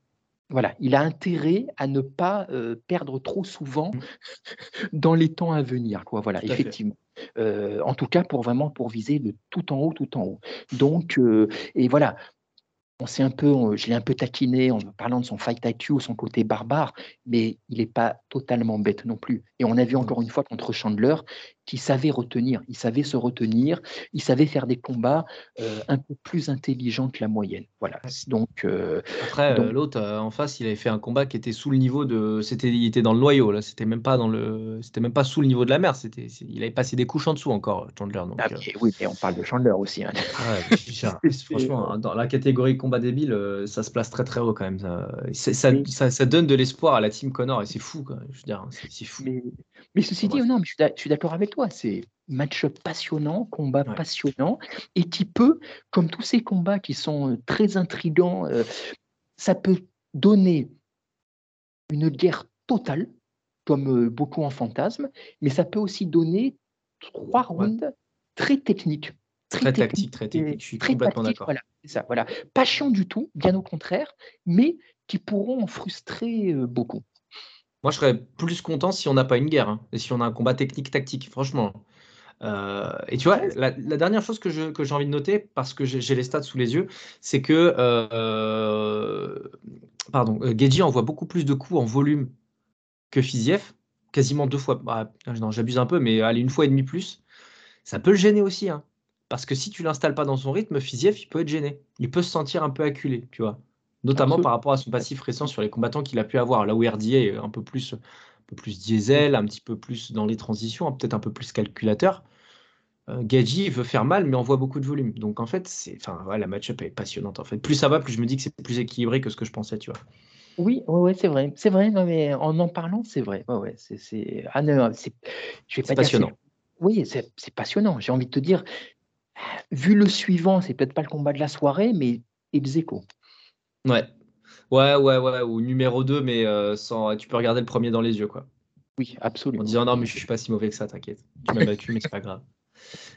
D: Voilà, il a intérêt à ne pas euh, perdre trop souvent
B: Mm. (laughs)
D: dans les temps à venir. Quoi. Voilà,
B: Tout
D: effectivement. Euh, en tout cas, pour vraiment pour viser de tout en haut, tout en haut. Donc, euh, et voilà. on s'est un peu, on- je l'ai un peu taquiné en parlant de son fight IQ, son côté barbare, mais il n'est pas totalement bête non plus. Et on a vu encore une fois contre Chandler qui savait retenir, il savait se retenir, il savait faire des combats euh, un peu plus intelligents que la moyenne. Voilà. Donc, euh,
B: Après, euh,
D: Donc-
B: l'autre en face, il avait fait un combat qui était sous le niveau de. C'était, il était dans le noyau là. C'était même pas dans le. C'était même pas sous le niveau de la mer. C'était. Il avait passé des couches en dessous encore, Chandler. Donc,
D: ah, mais oui, mais on parle de Chandler aussi. hein.
B: ouais, je- (laughs) franchement, hein, dans la catégorie combat débile, ça se place très très haut quand même. Ça, c'est- ça,
D: Oui.
B: ça, ça donne de l'espoir à la team Connor et c'est fou. Quoi. Je veux dire, c'est, c'est fou.
D: Mais, mais ceci dit, non, mais je suis d'accord avec toi. C'est match passionnant, combat
B: Ouais.
D: passionnant, et qui peut, comme tous ces combats qui sont euh, très intrigants, euh, ça peut donner une guerre totale, comme euh, beaucoup en fantasme, mais ça peut aussi donner trois rounds très techniques.
B: Très tactique, très technique. Je suis
D: très
B: complètement d'accord.
D: Voilà, ça, voilà. Pas chiant du tout, bien au contraire, mais qui pourront en frustrer beaucoup.
B: Moi, je serais plus content si on n'a pas une guerre hein, et si on a un combat technique-tactique, franchement. Euh, et tu vois, la, dernière chose que j'ai envie de noter, parce que j'ai les stats sous les yeux, c'est que euh, pardon, euh, Geji envoie beaucoup plus de coups en volume que Fiziev, quasiment deux fois. bah, non, j'abuse un peu, mais allez, une fois et demi plus. Ça peut le gêner aussi, hein, parce que si tu l'installes pas dans son rythme, Fiziev, il peut être gêné. Il peut se sentir un peu acculé, tu vois. Notamment
D: Absolument.
B: par rapport à son passif récent sur les combattants qu'il a pu avoir. Là où RDA est un peu plus, un peu plus diesel, un petit peu plus dans les transitions, peut-être un peu plus calculateur. Euh, Gadji veut faire mal, mais envoie beaucoup de volume. Donc en fait, c'est, enfin, ouais, la match-up est passionnante. En fait, plus ça va, plus je me dis que c'est plus équilibré que ce que je pensais, tu vois.
D: Oui, ouais, ouais, c'est vrai, c'est vrai, non, mais en en parlant, c'est vrai. Ouais, ouais, c'est, c'est... Ah non, c'est... Je vais dire
B: passionnant.
D: Oui, c'est, c'est passionnant. J'ai envie de te dire, vu le suivant, c'est peut-être pas le combat de la soirée, mais ex aequo.
B: Ouais. Ouais, ouais, ouais, ou numéro 2, mais euh, sans, tu peux regarder le premier dans les yeux, quoi.
D: Oui, absolument.
B: En disant non, mais je suis pas si mauvais que ça, t'inquiète. Tu m'as battu, mais c'est pas grave.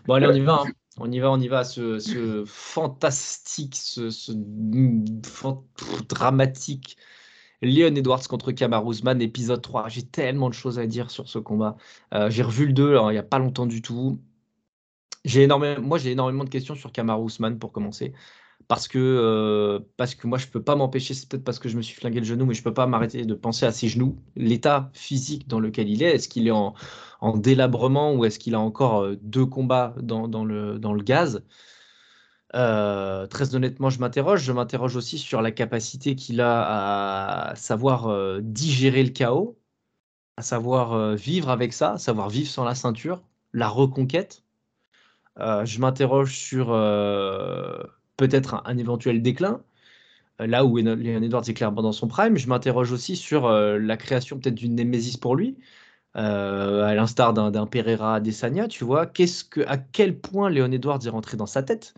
B: Bon, allez, on y va. hein. On y va, on y va. Ce, ce fantastique, ce, ce dramatique. Leon Edwards contre Kamar Ousmane, épisode 3. J'ai tellement de choses à dire sur ce combat. Euh, j'ai revu le 2 alors, il n'y a pas longtemps du tout. J'ai énormément, moi, j'ai énormément de questions sur Kamar Ousmane pour commencer. Parce que, euh, parce que moi, je peux pas m'empêcher, c'est peut-être parce que je me suis flingué le genou, mais je peux pas m'arrêter de penser à ses genoux, l'état physique dans lequel il est. Est-ce qu'il est en, en délabrement ou est-ce qu'il a encore euh, deux combats dans, dans le, dans le gaz? Euh, Très honnêtement, je m'interroge. Je m'interroge aussi sur la capacité qu'il a à savoir digérer le chaos, à savoir vivre avec ça, à savoir vivre sans la ceinture, la reconquête. Je m'interroge sur peut-être un, éventuel déclin, euh, là où Leon Edwards est clairement dans son prime. Je m'interroge aussi sur euh, la création peut-être d'une némésis pour lui, euh, à l'instar d'un Pereira Adesanya, tu vois. À quel point Leon Edwards est rentré dans sa tête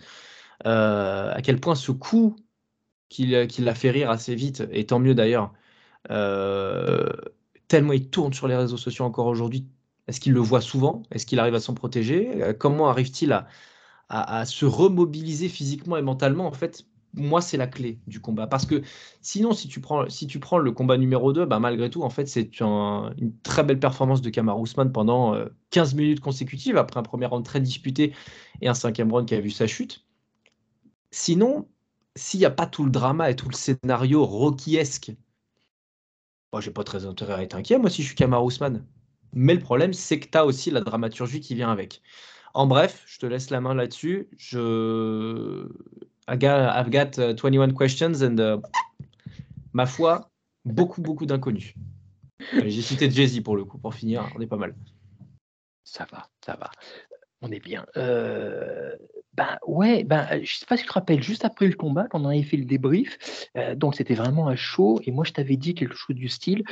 B: À quel point ce coup qu'il qui l'a fait rire assez vite, et tant mieux d'ailleurs, tellement il tourne sur les réseaux sociaux encore aujourd'hui. Est-ce qu'il le voit souvent? Est-ce qu'il arrive à s'en protéger? Comment arrive-t-il à, à, se remobiliser physiquement et mentalement En fait, moi, c'est la clé du combat. Parce que sinon, si tu prends, si tu prends le combat numéro 2, bah, malgré tout, en fait, c'est un- une très belle performance de Kamar Ousmane pendant euh, 15 minutes consécutives, après un premier round très disputé et un cinquième round qui a vu sa chute. Sinon, s'il n'y a pas tout le drama et tout le scénario Rocky-esque, moi, j'ai pas très intérêt à être inquiet, moi, si je suis Kamar Ousmane. Mais le problème, c'est que tu as aussi la dramaturgie qui vient avec. En bref, je te laisse la main là-dessus. Je... I've got uh, 21 questions and uh, ma foi, beaucoup, beaucoup d'inconnus. J'ai cité Jay-Z pour le coup, pour finir, on est pas mal.
D: Ça va, ça va. On est bien. Euh, ben ouais, ben, euh, je sais pas si tu te rappelles, juste après le combat, quand on avait fait le débrief, euh, donc c'était vraiment à chaud, et moi je t'avais dit quelque chose du style,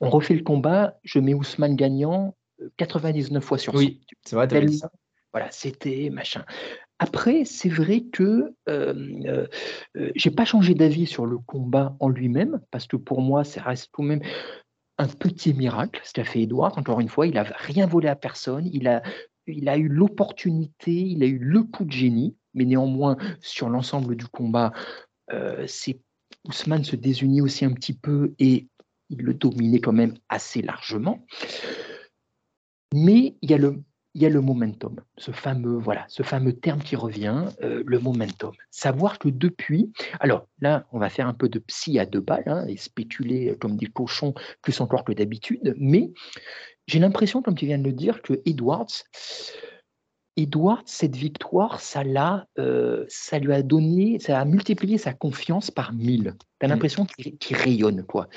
D: on refait le combat, je mets Ousmane gagnant euh, 99 fois sur 100.
B: Oui, c'est vrai, t'avais dit ça?
D: Voilà, c'était machin. Après, c'est vrai que euh, euh, euh, j'ai pas changé d'avis sur le combat en lui-même, parce que pour moi, ça reste tout de même un petit miracle, ce qu'a fait Edouard. Encore une fois, il n'a rien volé à personne. Il a, il a eu l'opportunité, il a eu le coup de génie, mais néanmoins, sur l'ensemble du combat, euh, Ousmane se désunit aussi un petit peu et il le dominait quand même assez largement. Mais il y a le il y a le momentum, ce fameux, voilà, ce fameux terme qui revient, euh, le momentum. Savoir que depuis, alors là, on va faire un peu de psy à deux balles hein, et spéculer comme des cochons plus encore que d'habitude, mais j'ai l'impression, comme tu viens de le dire, que Edwards, Edwards, cette victoire, ça l'a, euh, ça lui a donné, ça a multiplié sa confiance par mille. Tu as mmh. l'impression qu'il rayonne, quoi.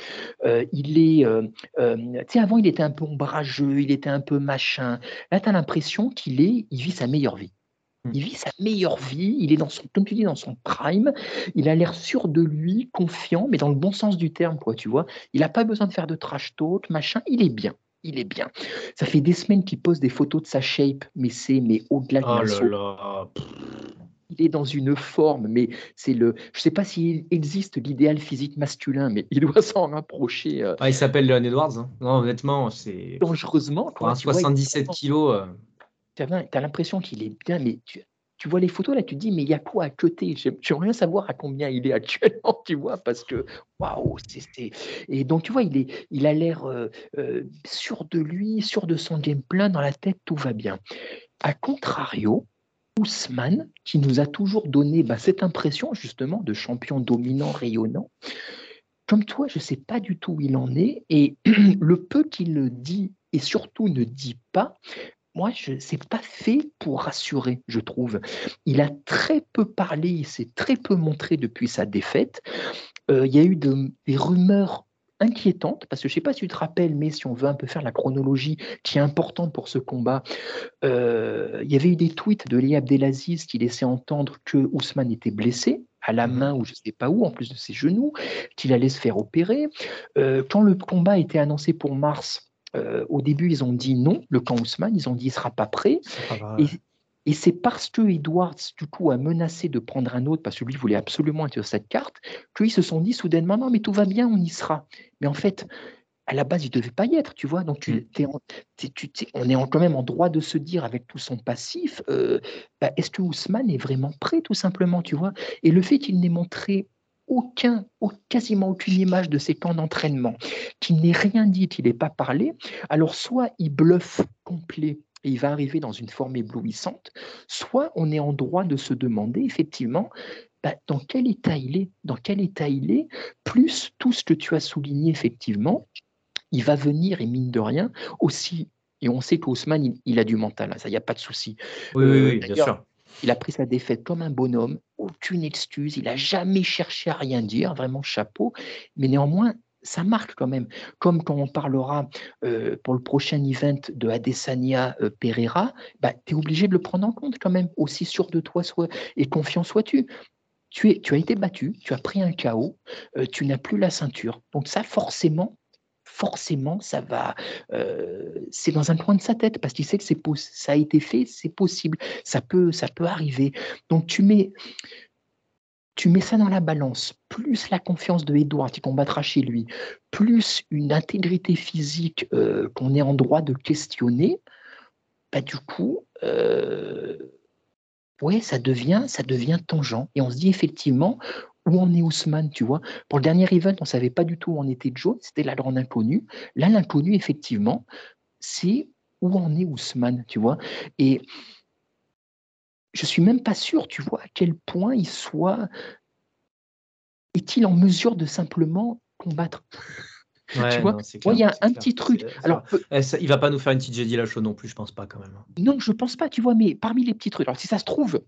D: Euh, il est, euh, tu sais, avant, il était un peu ombrageux, il était un peu machin. Là, tu as l'impression qu'il est, il vit sa meilleure vie. Mmh. Il vit sa meilleure vie, il est dans son, comme tu dis, dans son prime, il a l'air sûr de lui, confiant, mais dans le bon sens du terme, quoi, tu vois. Il n'a pas besoin de faire de trash talk, machin, il est bien il est bien. Ça fait des semaines qu'il pose des photos de sa shape, mais c'est mais au-delà de
B: oh là là.
D: Il est dans une forme, mais c'est le. Je ne sais pas s'il existe l'idéal physique masculin, mais il doit (laughs) s'en rapprocher. Euh.
B: Ah, il s'appelle Leon Edwards. Hein. Non, honnêtement, c'est.
D: Dangereusement.
B: Quoi, 77 kilos. Euh.
D: Tu as, l'impression qu'il est bien, mais tu, tu vois les photos là, tu te dis, mais il y a quoi à côté veux rien savoir à combien il est actuellement, (laughs) tu vois, parce que waouh, c'est. Et donc, tu vois, il, est, il a l'air euh, euh, sûr de lui, sûr de son game plein dans la tête, tout va bien. A contrario, Ousmane, qui nous a toujours donné bah, cette impression justement de champion dominant, rayonnant, comme toi, je ne sais pas du tout où il en est, et (clears throat) le peu qu'il dit et surtout ne dit pas, moi, je c'est pas fait pour rassurer, je trouve. Il a très peu parlé, il s'est très peu montré depuis sa défaite. Euh, il y a eu des rumeurs inquiétantes, parce que je ne sais pas si tu te rappelles, mais si on veut un peu faire la chronologie qui est importante pour ce combat, euh, il y avait eu des tweets de Lee Abdelaziz qui laissaient entendre que Ousmane était blessé à la mmh main ou je ne sais pas où, en plus de ses genoux, qu'il allait se faire opérer. Euh, quand le combat était annoncé pour mars, euh, au début, ils ont dit non, le camp Ousmane, ils ont dit il ne sera pas prêt. et, c'est parce que Edwards, du coup, a menacé de prendre un autre, parce que lui voulait absolument être sur cette carte, qu'ils se sont dit soudainement non, mais tout va bien, on y sera. Mais en fait, à la base, il ne devait pas y être, tu vois. Donc, tu, mm. on est quand même en droit de se dire, avec tout son passif, euh, bah, est-ce que Ousmane est vraiment prêt, tout simplement, tu vois Et le fait qu'il n'ait montré aucun, quasiment aucune image de ses camps d'entraînement, qu'il n'ait rien dit, qu'il n'ait pas parlé, alors soit il bluffe complet et il va arriver dans une forme éblouissante, soit on est en droit de se demander effectivement bah, dans quel état il est, dans quel état il est, plus tout ce que tu as souligné effectivement, il va venir et mine de rien aussi et on sait qu'Ousmane, il, a du mental, hein, ça, il n'y a pas de souci.
B: Oui, oui, oui bien sûr.
D: Il a pris sa défaite comme un bonhomme, aucune excuse, il n'a jamais cherché à rien dire, vraiment chapeau, mais néanmoins, ça marque quand même. Comme quand on parlera euh, pour le prochain event de Adesanya euh, Pereira, bah, tu es obligé de le prendre en compte quand même, aussi sûr de toi sois, et confiant sois-tu. Tu, es, tu as été battu, tu as pris un chaos, euh, tu n'as plus la ceinture. Donc ça, forcément, forcément, ça va. C'est dans un coin de sa tête parce qu'il sait que c'est ça a été fait, c'est possible, ça peut, ça peut arriver. Donc tu mets, tu mets ça dans la balance, plus la confiance de Edouard qui combattra chez lui, plus une intégrité physique qu'on est en droit de questionner, bah, du coup, ouais, ça devient, ça devient tangent. Et on se dit effectivement, où en est Ousmane, tu vois? Pour le dernier event, on ne savait pas du tout où en était Joe, c'était la grande inconnue. Là, l'inconnu, effectivement, c'est où en est Ousmane, tu vois? Et je suis même pas sûr, tu vois, à quel point il soit. Est-il en mesure de simplement combattre? (laughs)
B: Tu vois,
D: il y a un petit truc. Alors,
B: eh, il va pas nous faire une petite Jedi Lachaud non plus, je pense pas quand même.
D: Non, je pense pas, tu vois, mais parmi les petits trucs. Alors, si ça se trouve,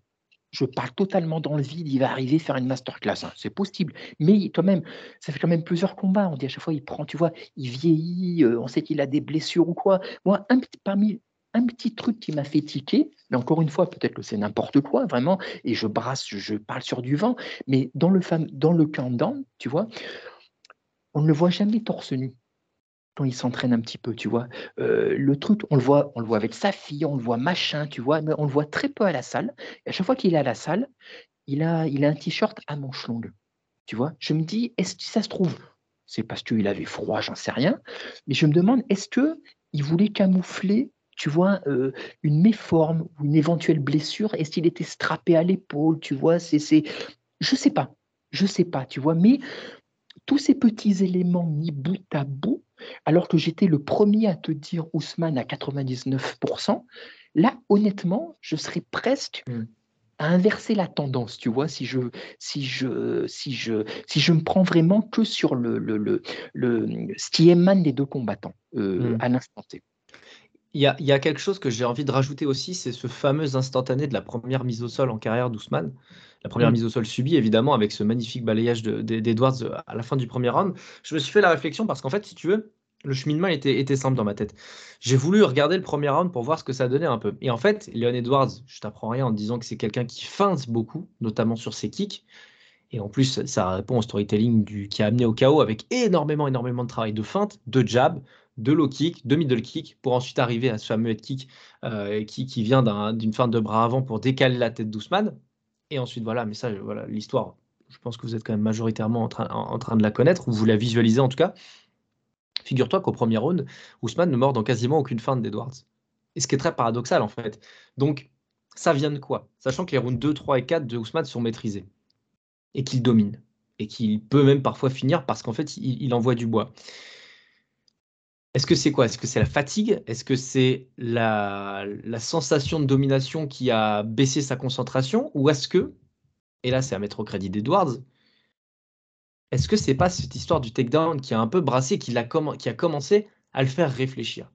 D: je parle totalement dans le vide, il va arriver faire une masterclass, hein, c'est possible. Mais quand même, ça fait quand même plusieurs combats. On dit à chaque fois, il prend, tu vois, il vieillit, euh, on sait qu'il a des blessures ou quoi. Moi, un, parmi un petit truc qui m'a fait tiquer, mais encore une fois, peut-être que c'est n'importe quoi, vraiment, et je brasse, je parle sur du vent, mais dans le, dans le tu vois, on ne le voit jamais torse nu quand il s'entraîne un petit peu, tu vois. Le truc, on le voit, on le voit avec sa fille, on le voit machin, tu vois, mais on le voit très peu à la salle. Et à chaque fois qu'il est à la salle, il a, il a un t-shirt à manches longues, tu vois. Je me dis, est-ce que ça se trouve? C'est parce qu'il avait froid, j'en sais rien. Mais je me demande, est-ce que il voulait camoufler, tu vois, une méforme ou une éventuelle blessure? Est-ce qu'il était strappé à l'épaule, tu vois? C'est, c'est, je sais pas, je sais pas, tu vois. Mais tous ces petits éléments mis bout à bout alors que j'étais le premier à te dire Ousmane à 99%, là, honnêtement, je serais presque
B: Mm.
D: à inverser la tendance, tu vois, si je, si je, si je, si je me prends vraiment que sur le, le, le, le ce qui émane des deux combattants euh,
B: Mm.
D: à l'instant T.
B: Il y a, il y a quelque chose que j'ai envie de rajouter aussi, c'est ce fameux instantané de la première mise au sol en carrière d'Ousmane. La première
D: Mm.
B: mise au sol subie, évidemment, avec ce magnifique balayage de- de- d'Edwards euh, à la fin du premier round. Je me suis fait la réflexion parce qu'en fait, si tu veux, le cheminement était, était simple dans ma tête. J'ai voulu regarder le premier round pour voir ce que ça donnait un peu. Et en fait, Leon Edwards, je t'apprends rien en disant que c'est quelqu'un qui feinte beaucoup, notamment sur ses kicks. Et en plus, ça répond au storytelling du, qui a amené au chaos avec énormément, énormément de travail de feinte, de jab, de low kick, de middle kick, pour ensuite arriver à ce fameux head kick euh, qui, qui vient d'un- d'une feinte de bras avant pour décaler la tête d'Ousmane. Et ensuite, voilà, mais ça, voilà, l'histoire, je pense que vous êtes quand même majoritairement en train, de la connaître, ou vous la visualisez en tout cas. Figure-toi qu'au premier round, Ousmane ne mord dans quasiment aucune feinte d'Edwards. Et ce qui est très paradoxal en fait. Donc, ça vient de quoi? Sachant que les rounds 2, 3 et 4 de Ousmane sont maîtrisés et qu'il domine et qu'il peut même parfois finir parce qu'en fait, il envoie du bois. Est-ce que c'est quoi? Est-ce que c'est la fatigue? Est-ce que c'est la, sensation de domination qui a baissé sa concentration? Ou est-ce que, et là c'est à mettre au crédit d'Edwards, est-ce que c'est pas cette histoire du takedown qui a un peu brassé, qui a commencé à le faire réfléchir?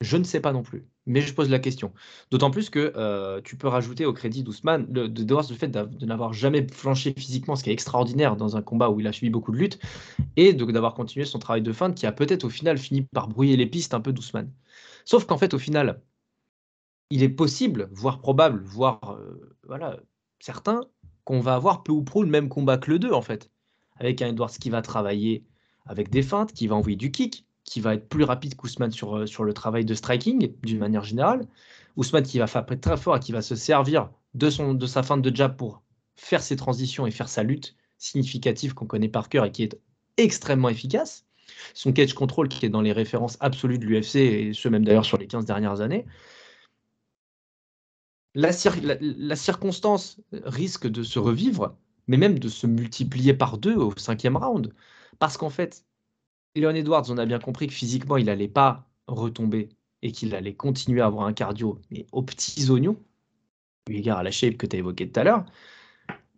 B: Je ne sais pas non plus, mais je pose la question. D'autant plus que euh, tu peux rajouter au crédit d'Ousmane, le- d'Edwards, le fait de n'avoir jamais flanché physiquement, ce qui est extraordinaire dans un combat où il a subi beaucoup de luttes, et de- d'avoir continué son travail de feinte qui a peut-être au final fini par brouiller les pistes un peu d'Ousmane. Sauf qu'en fait, au final, il est possible, voire probable, voire euh, voilà, certain, qu'on va avoir peu ou prou le même combat que le 2, en fait. Avec un Edwards qui va travailler avec des feintes, qui va envoyer du kick, qui va être plus rapide qu'Ousmane sur, euh, sur le travail de striking, d'une manière générale. Ousmane qui va frapper très fort et qui va se servir de, son, de sa feinte de jab pour faire ses transitions et faire sa lutte significative qu'on connaît par cœur et qui est extrêmement efficace. Son catch control qui est dans les références absolues de l'UFC et ce même d'ailleurs sur les 15 dernières années. La- la circonstance risque de se revivre, mais même de se multiplier par deux au cinquième round. Parce qu'en fait, Leon Edwards, on a bien compris que physiquement, il n'allait pas retomber et qu'il allait continuer à avoir un cardio, mais aux petits oignons, eu égard à la shape que tu as évoqué tout à l'heure.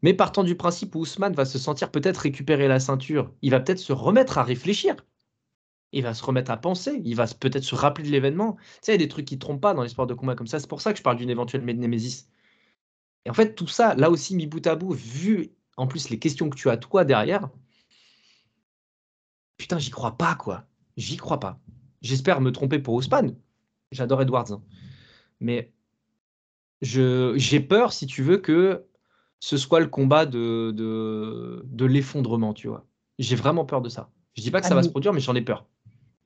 B: Mais partant du principe où Ousmane va se sentir peut-être récupérer la ceinture, il va peut-être se remettre à réfléchir. Il va se remettre à penser, il va peut-être se rappeler de l'événement. Tu sais, il y a des trucs qui ne trompent pas dans les sports de combat comme ça. C'est pour ça que je parle d'une éventuelle némésis. Et en fait, tout ça, là aussi, mis bout à bout, vu en plus les questions que tu as toi derrière, putain, j'y crois pas, quoi. J'y crois pas. J'espère me tromper pour Ousmane. J'adore Edwards. hein. Mais j'ai peur, si tu veux, que ce soit le combat de, de, de l'effondrement, tu vois. J'ai vraiment peur de ça. Je dis pas que ça
D: Ah,
B: va
D: mais-
B: se produire, mais j'en ai peur.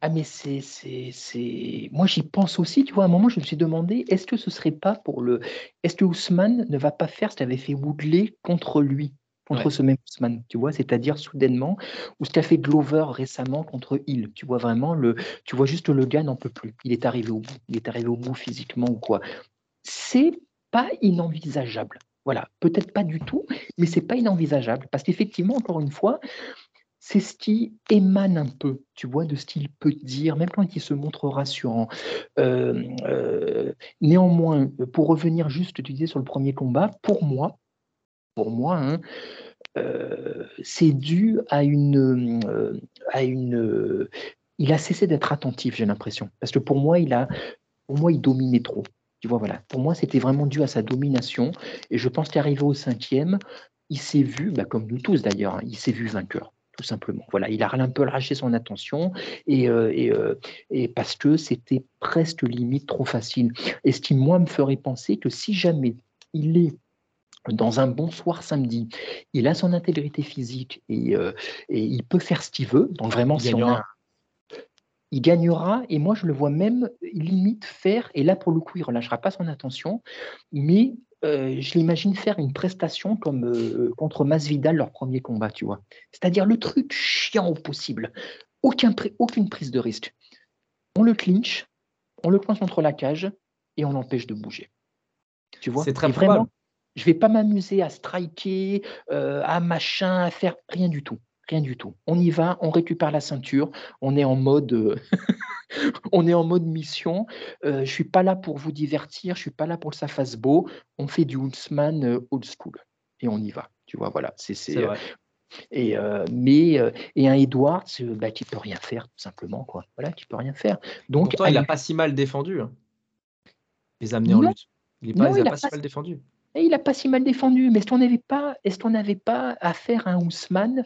D: Ah mais c'est, c'est, c'est... Moi j'y pense aussi, tu vois, à un moment je me suis demandé, est-ce que ce serait pas pour le... Est-ce que Ousmane ne va pas faire ce qu'avait fait Woodley contre lui, contre
B: Ouais.
D: ce même Ousmane, tu vois, c'est-à-dire soudainement, ou ce qu'a fait Glover récemment contre Hill, tu vois vraiment, le... tu vois juste le gars n'en peut plus, il est arrivé au bout, il est arrivé au bout physiquement ou quoi. C'est pas inenvisageable. Voilà, peut-être pas du tout, mais c'est pas inenvisageable, parce qu'effectivement, encore une fois, c'est ce qui émane un peu, tu vois, de ce qu'il peut dire, même quand il se montre rassurant. Euh, euh, néanmoins, pour revenir juste, tu disais sur le premier combat, pour moi, pour moi, hein, euh, c'est dû à une, euh, à une. il a cessé d'être attentif, j'ai l'impression, parce que pour moi, il a, pour moi, il dominait trop. Tu vois, voilà. Pour moi, c'était vraiment dû à sa domination, et je pense qu'arrivé au cinquième, il s'est vu, bah, comme nous tous d'ailleurs, hein, il s'est vu vainqueur tout simplement. Voilà, il a un peu lâché son attention et, euh, et, et parce que c'était presque limite trop facile. Et ce qui, moi, me ferait penser que si jamais il est dans un bon soir samedi, il a son intégrité physique et, euh, et il peut faire ce qu'il veut. Donc vraiment,
B: Il
D: si on
B: gagnera.
D: a il gagnera. Et moi je le vois même limite faire et là pour le coup il relâchera pas son attention. Mais euh, je l'imagine faire une prestation comme euh, contre Masvidal leur premier combat tu vois. C'est-à-dire le truc chiant au possible. Aucun aucune prise de risque. On le clinch on le coince contre la cage et on l'empêche de bouger. Tu vois?
B: C'est très
D: vraiment
B: probable.
D: Je vais pas m'amuser à striker euh, à machin à faire rien du tout Rien du tout. On y va, on récupère la ceinture, on est en mode, euh, (laughs) on est en mode mission. Euh, je suis pas là pour vous divertir, je suis pas là pour que ça fasse beau. On fait du Huntsman euh, old school et on y va. Tu vois, voilà. C'est, et euh, mais euh, et un Edwards, bah, qui peut rien faire tout simplement quoi. Voilà, qui peut rien faire. Donc
B: Pourtant, il n'a pas si mal défendu. hein. Les amener en lutte. Il est pas, il a si mal défendu.
D: Et il a pas si mal défendu, mais est-ce qu'on n'avait pas, est-ce qu'on n'avait pas affaire à un Ousmane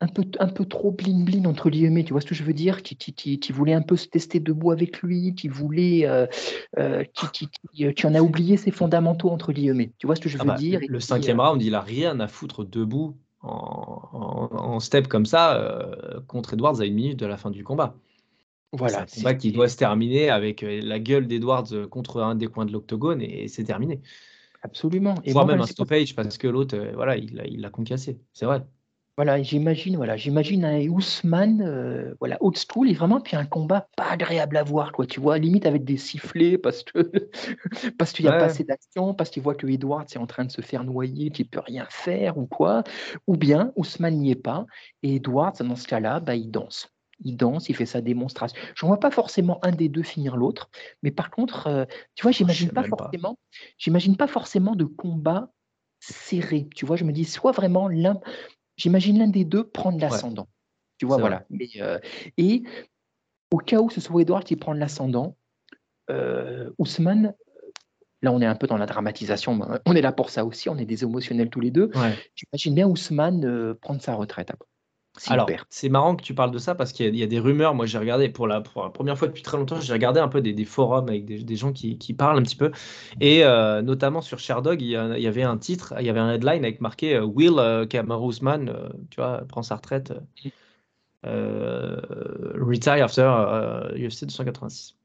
D: un peu, un peu trop blin blin entre guillemets, tu vois ce que je veux dire, qui, qui, qui, qui voulait un peu se tester debout avec lui, qui voulait, euh, euh, qui, qui, qui, euh, en a oublié ses fondamentaux entre guillemets, tu vois ce que je
B: Ah
D: veux
B: bah,
D: dire.
B: le
D: qui,
B: cinquième
D: euh,
B: round, il a rien à foutre debout en, en- en step comme ça euh, contre Edwards à une minute de la fin du combat.
D: voilà,
B: c'est un combat qui doit se terminer avec la gueule d'Edwards contre un des coins de l'octogone et c'est terminé.
D: Absolument. Et
B: Voire
D: moi,
B: même
D: voilà,
B: un stoppage parce que l'autre, euh, voilà, il l'a il concassé. C'est vrai.
D: Voilà, j'imagine, voilà, j'imagine un Ousmane, euh, voilà, old school, et vraiment, puis un combat pas agréable à voir, quoi, tu vois, limite avec des sifflets, parce que (laughs) parce qu'il n'y a
B: Ouais.
D: pas assez d'action, parce qu'il voit que Edwards est en train de se faire noyer, qu'il peut rien faire, ou quoi, ou bien Ousmane n'y est pas, et Edwards, dans ce cas-là, bah, il danse. Il danse, il fait sa démonstration. Je ne vois pas forcément un des deux finir l'autre, mais par contre, euh, tu vois, j'imagine
B: sais
D: pas forcément, j'imagine pas forcément de combat serré. Tu vois, je me dis soit vraiment l'un, j'imagine l'un des deux prendre l'ascendant. Tu vois, voilà. Mais, euh, et au cas où ce soit Edouard qui prend l'ascendant, euh, Ousmane, là on est un peu dans la dramatisation, mais on est là pour ça aussi, on est des émotionnels tous les deux.
B: Ouais.
D: J'imagine bien Ousmane euh, prendre sa retraite après.
B: Alors, c'est marrant que tu parles de ça parce qu'il y, a- il y a des rumeurs. Moi, j'ai regardé pour la, pour la première fois depuis très longtemps, j'ai regardé un peu des, des forums avec des, des gens qui, qui parlent un petit peu. Et euh, notamment sur Sherdog, il il y avait un titre, il y avait un headline avec marqué euh, Will euh, euh, tu vois, prend sa retraite, retire after UFC 286.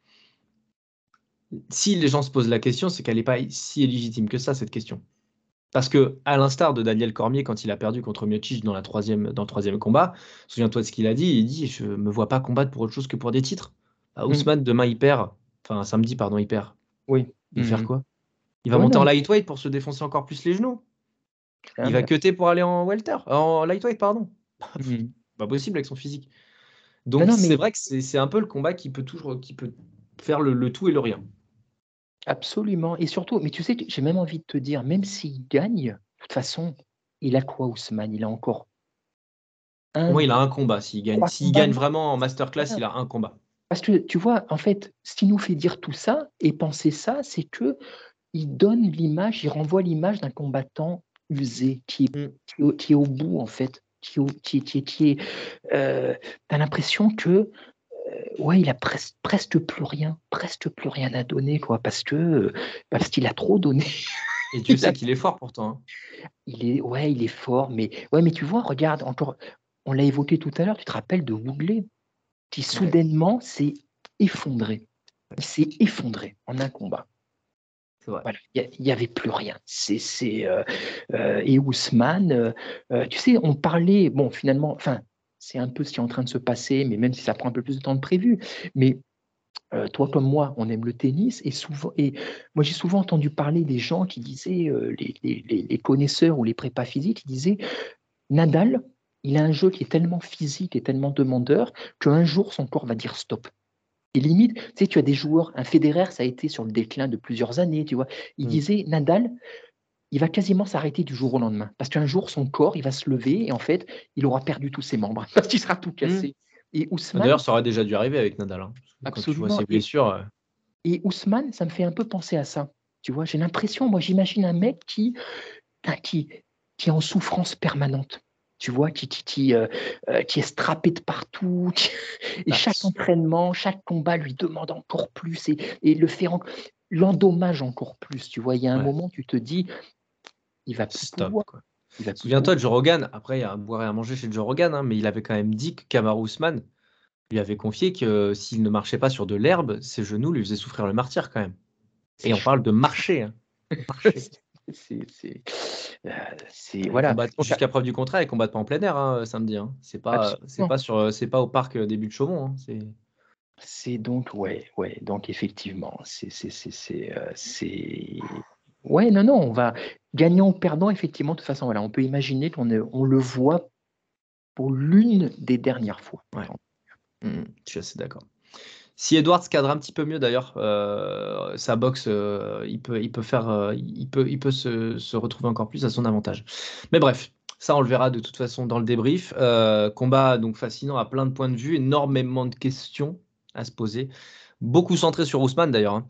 B: Si les gens se posent la question, c'est qu'elle n'est pas si illégitime que ça, cette question. Parce que, à l'instar de Daniel Cormier, quand il a perdu contre Miocic dans, la troisième, dans le troisième combat, souviens-toi de ce qu'il a dit. Il dit Je me vois pas combattre pour autre chose que pour des titres. À
D: Mm.
B: Ousmane, demain, il perd. Enfin, samedi, pardon, il perd.
D: Oui.
B: Il va faire
D: Mhm.
B: quoi? Il va
D: Ouais,
B: monter
D: non,
B: en lightweight pour se défoncer encore plus les genoux. Il va
D: bah,
B: cutter pour aller en welter. En lightweight, pardon.
D: mhm. (laughs)
B: Pas possible avec son physique. Donc,
D: Non, non,
B: c'est
D: mais-
B: vrai que c'est c'est un peu le combat qui peut toujours qui peut faire le, le tout et le rien.
D: Absolument. Et surtout, mais tu sais, j'ai même envie de te dire, même s'il gagne, de toute façon, il a quoi Ousmane? Il a encore
B: moi, il a un combat. S'il gagne, s'il
D: combats,
B: gagne vraiment en masterclass, il a un combat.
D: Parce que tu vois, en fait, ce qui nous fait dire tout ça et penser ça, c'est que il donne l'image, il renvoie l'image d'un combattant usé, qui est,
B: Mm.
D: qui est au- qui est au bout, en fait, qui, est au- qui, est- qui, est- qui est. euh, T'as l'impression que, ouais, il a pres- presque plus rien, presque plus rien à donner, quoi, parce que parce qu'il a trop donné.
B: Et (laughs) sais
D: a-
B: qu'il est fort pourtant. hein.
D: Il est, ouais, il est fort, mais ouais, mais tu vois, regarde encore, on l'a évoqué tout à l'heure. Tu te rappelles de Woodley, qui soudainement s'est effondré. Il s'est effondré en un combat. Voilà, il n'y avait plus rien. C'est, c'est, euh, euh, et Ousmane, euh, euh, tu sais, on parlait, bon, finalement, enfin, c'est un peu ce qui est en train de se passer, mais même si ça prend un peu plus de temps que prévu. Mais euh, toi comme moi, on aime le tennis, et souvent, et moi j'ai souvent entendu parler des gens qui disaient, euh, les, les- les- les connaisseurs ou les prépas physiques, qui disaient, Nadal, il a un jeu qui est tellement physique et tellement demandeur qu'un jour son corps va dire stop. Et limite, tu sais, tu as des joueurs, un Federer, ça a été sur le déclin de plusieurs années, tu vois. Il
B: Mm.
D: disait, Nadal, il va quasiment s'arrêter du jour au lendemain. Parce qu'un jour, son corps, il va se lever et en fait, il aura perdu tous ses membres. (laughs) Parce qu'il sera tout cassé. Et Ousmane,
B: D'ailleurs, ça aurait déjà dû arriver avec Nadal. hein. Que Quand tu vois
D: Absolument.
B: ses
D: Et-
B: blessures. euh,
D: et Ousmane, ça me fait un peu penser à ça. Tu vois, j'ai l'impression, moi, j'imagine un mec qui, qui, qui est en souffrance permanente. Tu vois, qui, qui, qui, euh, euh, qui est strappé de partout. (laughs) qui- et
B: Bah,
D: chaque entraînement, chaque combat lui demande encore plus et, et le fait en- l'endommage encore plus. Tu vois, il y a un
B: Ouais.
D: moment, tu te dis, il va
B: Stop.
D: pouvoir.
B: quoi.
D: il va plus
B: Souviens-toi de Joe Rogan. Après, il y a à boire et à manger chez Joe Rogan, hein, mais il avait quand même dit que Kamaru Usman lui avait confié que euh, s'il ne marchait pas sur de l'herbe, ses genoux lui faisaient souffrir le martyr quand même. Et on parle de marcher. hein. (laughs) Marcher.
D: C'est, euh, voilà.
B: Jusqu'à preuve du contraire, ils combattent pas en plein air hein, samedi. hein. C'est pas, c'est pas sur, euh, c'est pas au parc euh, début de Chaumont. hein. C'est
D: C'est donc, ouais, ouais, donc effectivement, c'est, c'est, euh, c'est- ouais, non, non, on va, gagnant ou perdant, effectivement, de toute façon, voilà, on peut imaginer qu'on on le voit pour l'une des dernières fois.
B: Ouais. Mm, je suis assez d'accord. Si Edwards cadre un petit peu mieux d'ailleurs euh, sa boxe, euh, il, peut, il peut, faire, euh, il peut, il peut se, se retrouver encore plus à son avantage. Mais bref, ça on le verra de toute façon dans le débrief. Combat donc fascinant à plein de points de vue, énormément de questions à se poser. Beaucoup centré sur Ousmane d'ailleurs. hein.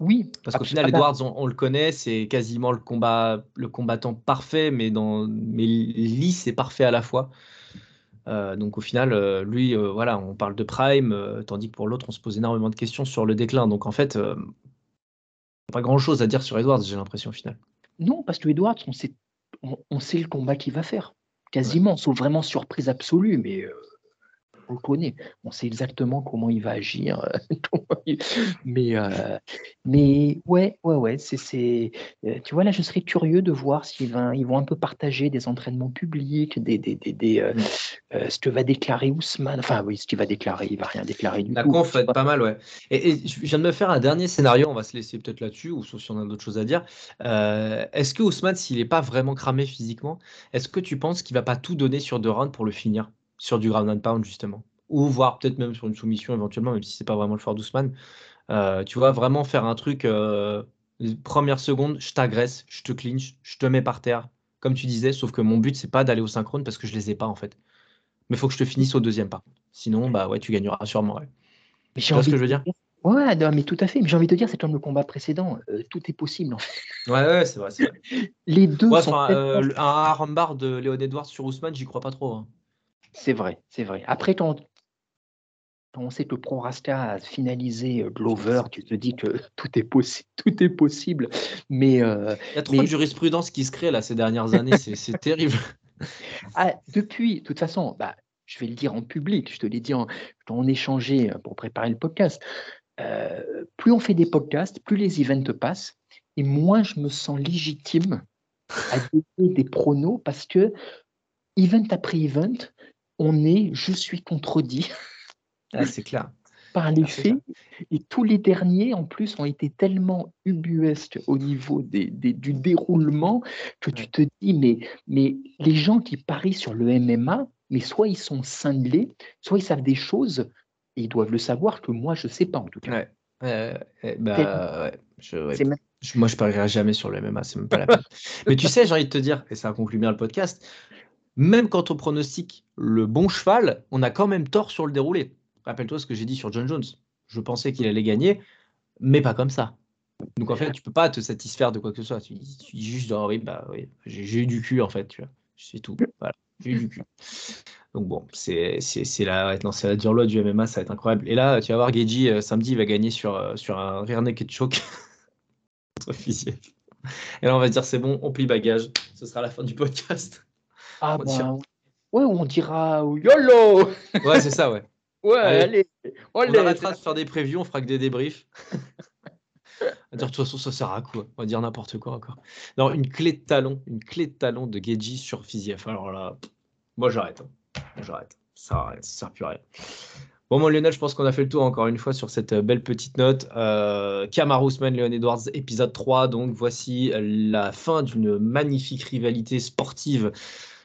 D: Oui,
B: Parce qu'au final, Edwards, on, on le connaît, c'est quasiment le, combat, le combattant parfait, mais, dans, mais lisse et parfait à la fois. Euh, donc au final, euh, lui, euh, voilà, on parle de prime, tandis que pour l'autre, on se pose énormément de questions sur le déclin. Donc en fait, pas grand-chose à dire sur Edwards, j'ai l'impression au final.
D: Non, parce que Edwards, on sait, on, on sait le combat qu'il va faire. Quasiment, sauf vraiment surprise absolue, mais on le connaît. On sait exactement comment il va agir. euh, (laughs) mais, euh, mais ouais, ouais, ouais. C'est, euh, tu vois, là, je serais curieux de voir s'ils vont, ils vont un peu partager des entraînements publics, des, des, des, des, euh,
B: Mm.
D: ce que va déclarer Ousmane. Enfin, oui, ce qu'il va déclarer, il va rien déclarer du
B: La
D: tout.
B: conf
D: tu
B: va être pas mal, ouais. Et, et je viens de me faire un dernier scénario, on va se laisser peut-être là-dessus, ou sauf si on a d'autres choses à dire. Est-ce que Ousmane, s'il n'est pas vraiment cramé physiquement, est-ce que tu penses qu'il va pas tout donner sur deux rounds pour le finir, sur du ground and pound justement Ou voire peut-être même sur une soumission éventuellement, même si c'est pas vraiment le fort d'Ousmane. Euh, tu vois, vraiment faire un truc, euh, première seconde, je t'agresse, je te clinch, je te mets par terre, comme tu disais, sauf que mon but, c'est pas d'aller au synchrone parce que je les ai pas en fait. Mais il faut que je te finisse au deuxième par contre. Sinon, bah ouais, tu gagneras sûrement. ouais.
D: Mais
B: Tu vois ce que je veux dire?
D: Ouais, non, mais tout à fait. Mais j'ai envie de te dire, c'est comme le combat précédent. euh, tout est possible. En fait.
B: Ouais, ouais, c'est vrai. c'est vrai. (laughs)
D: Les deux
B: Ouais,
D: sont
B: enfin, euh, un armbar de Léon Edwards sur Ousmane, j'y crois pas trop. hein.
D: C'est vrai, c'est vrai. Après, quand, on sait que Pro Rasta a finalisé euh, Glover, tu te dis que (laughs) tout est possible, tout est possible. Mais euh,
B: Il y a trop
D: Mais-
B: de jurisprudence qui se crée là ces dernières (laughs) années, c'est terrible.
D: ah, depuis, de toute façon, bah, je vais le dire en public, je te l'ai dit en, quand on échangeait euh, pour préparer le podcast. euh, plus on fait des podcasts, plus les events passent, et moins je me sens légitime à donner des pronos parce que event après event, on est, je suis contredit.
B: Ah, c'est clair.
D: par les
B: Ah,
D: faits. Et tous les derniers, en plus, ont été tellement ubuesques au niveau des, des- du déroulement que tu te dis, mais, mais les gens qui parient sur le MMA, mais soit ils sont cinglés, soit ils savent des choses, et ils doivent le savoir que moi, je ne sais pas en tout cas.
B: Ouais. Bah, ouais, je- ouais.
D: Même-
B: Je- Moi, je parierai jamais sur le MMA, c'est même pas la peine. Mais tu sais, j'ai envie de te dire, et ça conclut bien le podcast, même quand on pronostique le bon cheval, on a quand même tort sur le déroulé. Rappelle-toi ce que j'ai dit sur John Jones. Je pensais qu'il allait gagner, mais pas comme ça. Donc en fait, tu peux pas te satisfaire de quoi que ce soit. Tu, dis juste, oh, oui, bah oui, j'ai eu du cul en fait, tu vois. C'est tout. Voilà, j'ai eu du cul. Donc bon, c'est la, non, la dure loi du MMA, ça va être incroyable. Et là, tu vas voir, Geji, euh, samedi, il va gagner sur, euh, sur un rear naked choke (laughs) contre. Et là, on va se dire, c'est bon, on plie bagage. Ce sera la fin du podcast.
D: Ah
B: on dira-
D: ben, ouais, on dira YOLO
B: Ouais, c'est ça, ouais. (laughs)
D: Ouais,
B: Allez.
D: allez,
B: On
D: allez,
B: arrêtera de faire des previews, on fera que des débriefs. (laughs) De toute façon, ça sert à quoi? On va dire n'importe quoi encore. Non, une clé de talon, une clé de talon de Geji sur Fiziev. Alors là, moi j'arrête. hein. J'arrête. Ça ça sert plus à rien. Bon, mon Lionel, je pense qu'on a fait le tour encore une fois sur cette euh, belle petite note. Euh, Kamaru Usman, Leon Edwards, épisode 3. Donc, voici euh, la fin d'une magnifique rivalité sportive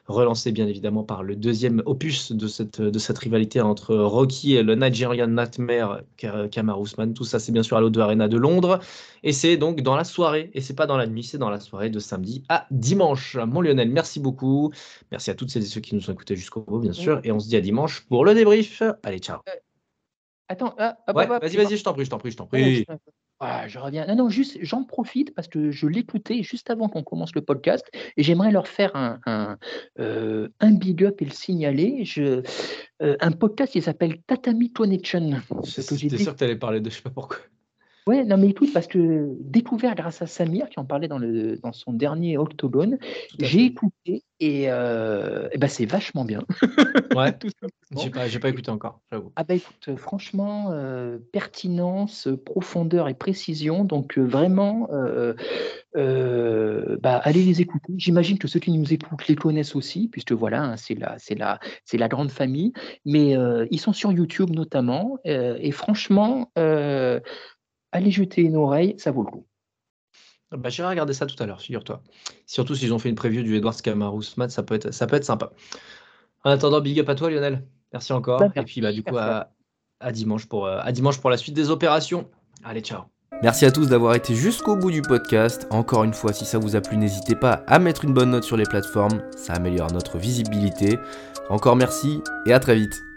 B: relancée bien évidemment par le deuxième opus de cette, de cette rivalité entre Rocky et le Nigerian Nightmare Ka- Kamaru Usman. Tout ça, c'est bien sûr à l'O2 Arena de Londres. Et c'est donc dans la soirée, et c'est pas dans la nuit, c'est dans la soirée de samedi à dimanche. Mon Lionel, merci beaucoup. Merci à toutes celles et ceux qui nous ont écoutés jusqu'au bout, bien sûr. Et on se dit à dimanche pour le débrief. Allez, ciao.
D: Attends, ah,
B: Ouais, vas-y, vas-y, je t'en prie, je t'en prie, je t'en prie.
D: Je- Ah, je reviens. Non, non, juste, j'en profite parce que je l'écoutais juste avant qu'on commence le podcast et j'aimerais leur faire un, un, euh, un big up et le signaler. Je, euh, un podcast qui s'appelle Tatami Connection.
B: J'étais sûr que tu allais parler de je sais pas pourquoi.
D: Ouais, non, mais écoute, parce que découvert grâce à Samir qui en parlait dans, le, dans son dernier Octogone, j'ai écouté et, euh, ben, c'est vachement bien.
B: Ouais, (laughs)
D: Tout
B: j'ai pas, pas écouté encore, j'avoue.
D: Ah bah écoute, franchement, euh, pertinence, profondeur et précision, donc euh, vraiment, bah, allez les écouter. J'imagine que ceux qui nous écoutent les connaissent aussi, puisque voilà, hein, c'est la, c'est la, c'est la grande famille. Mais ils sont sur YouTube notamment, et franchement, allez jeter une oreille, ça vaut le coup.
B: Bah, J'irai regarder ça tout à l'heure, figure-toi. Surtout s'ils ont fait une preview du Edwards Camarou ce ça peut, être, ça peut être sympa. En attendant, big up à toi, Lionel. Merci encore.
D: Bah,
B: et puis, bah, du coup,
D: à,
B: dimanche pour, euh, à dimanche pour la suite des opérations. Allez, ciao.
A: Merci à tous d'avoir été jusqu'au bout du podcast. Encore une fois, si ça vous a plu, n'hésitez pas à mettre une bonne note sur les plateformes. Ça améliore notre visibilité. Encore merci et à très vite.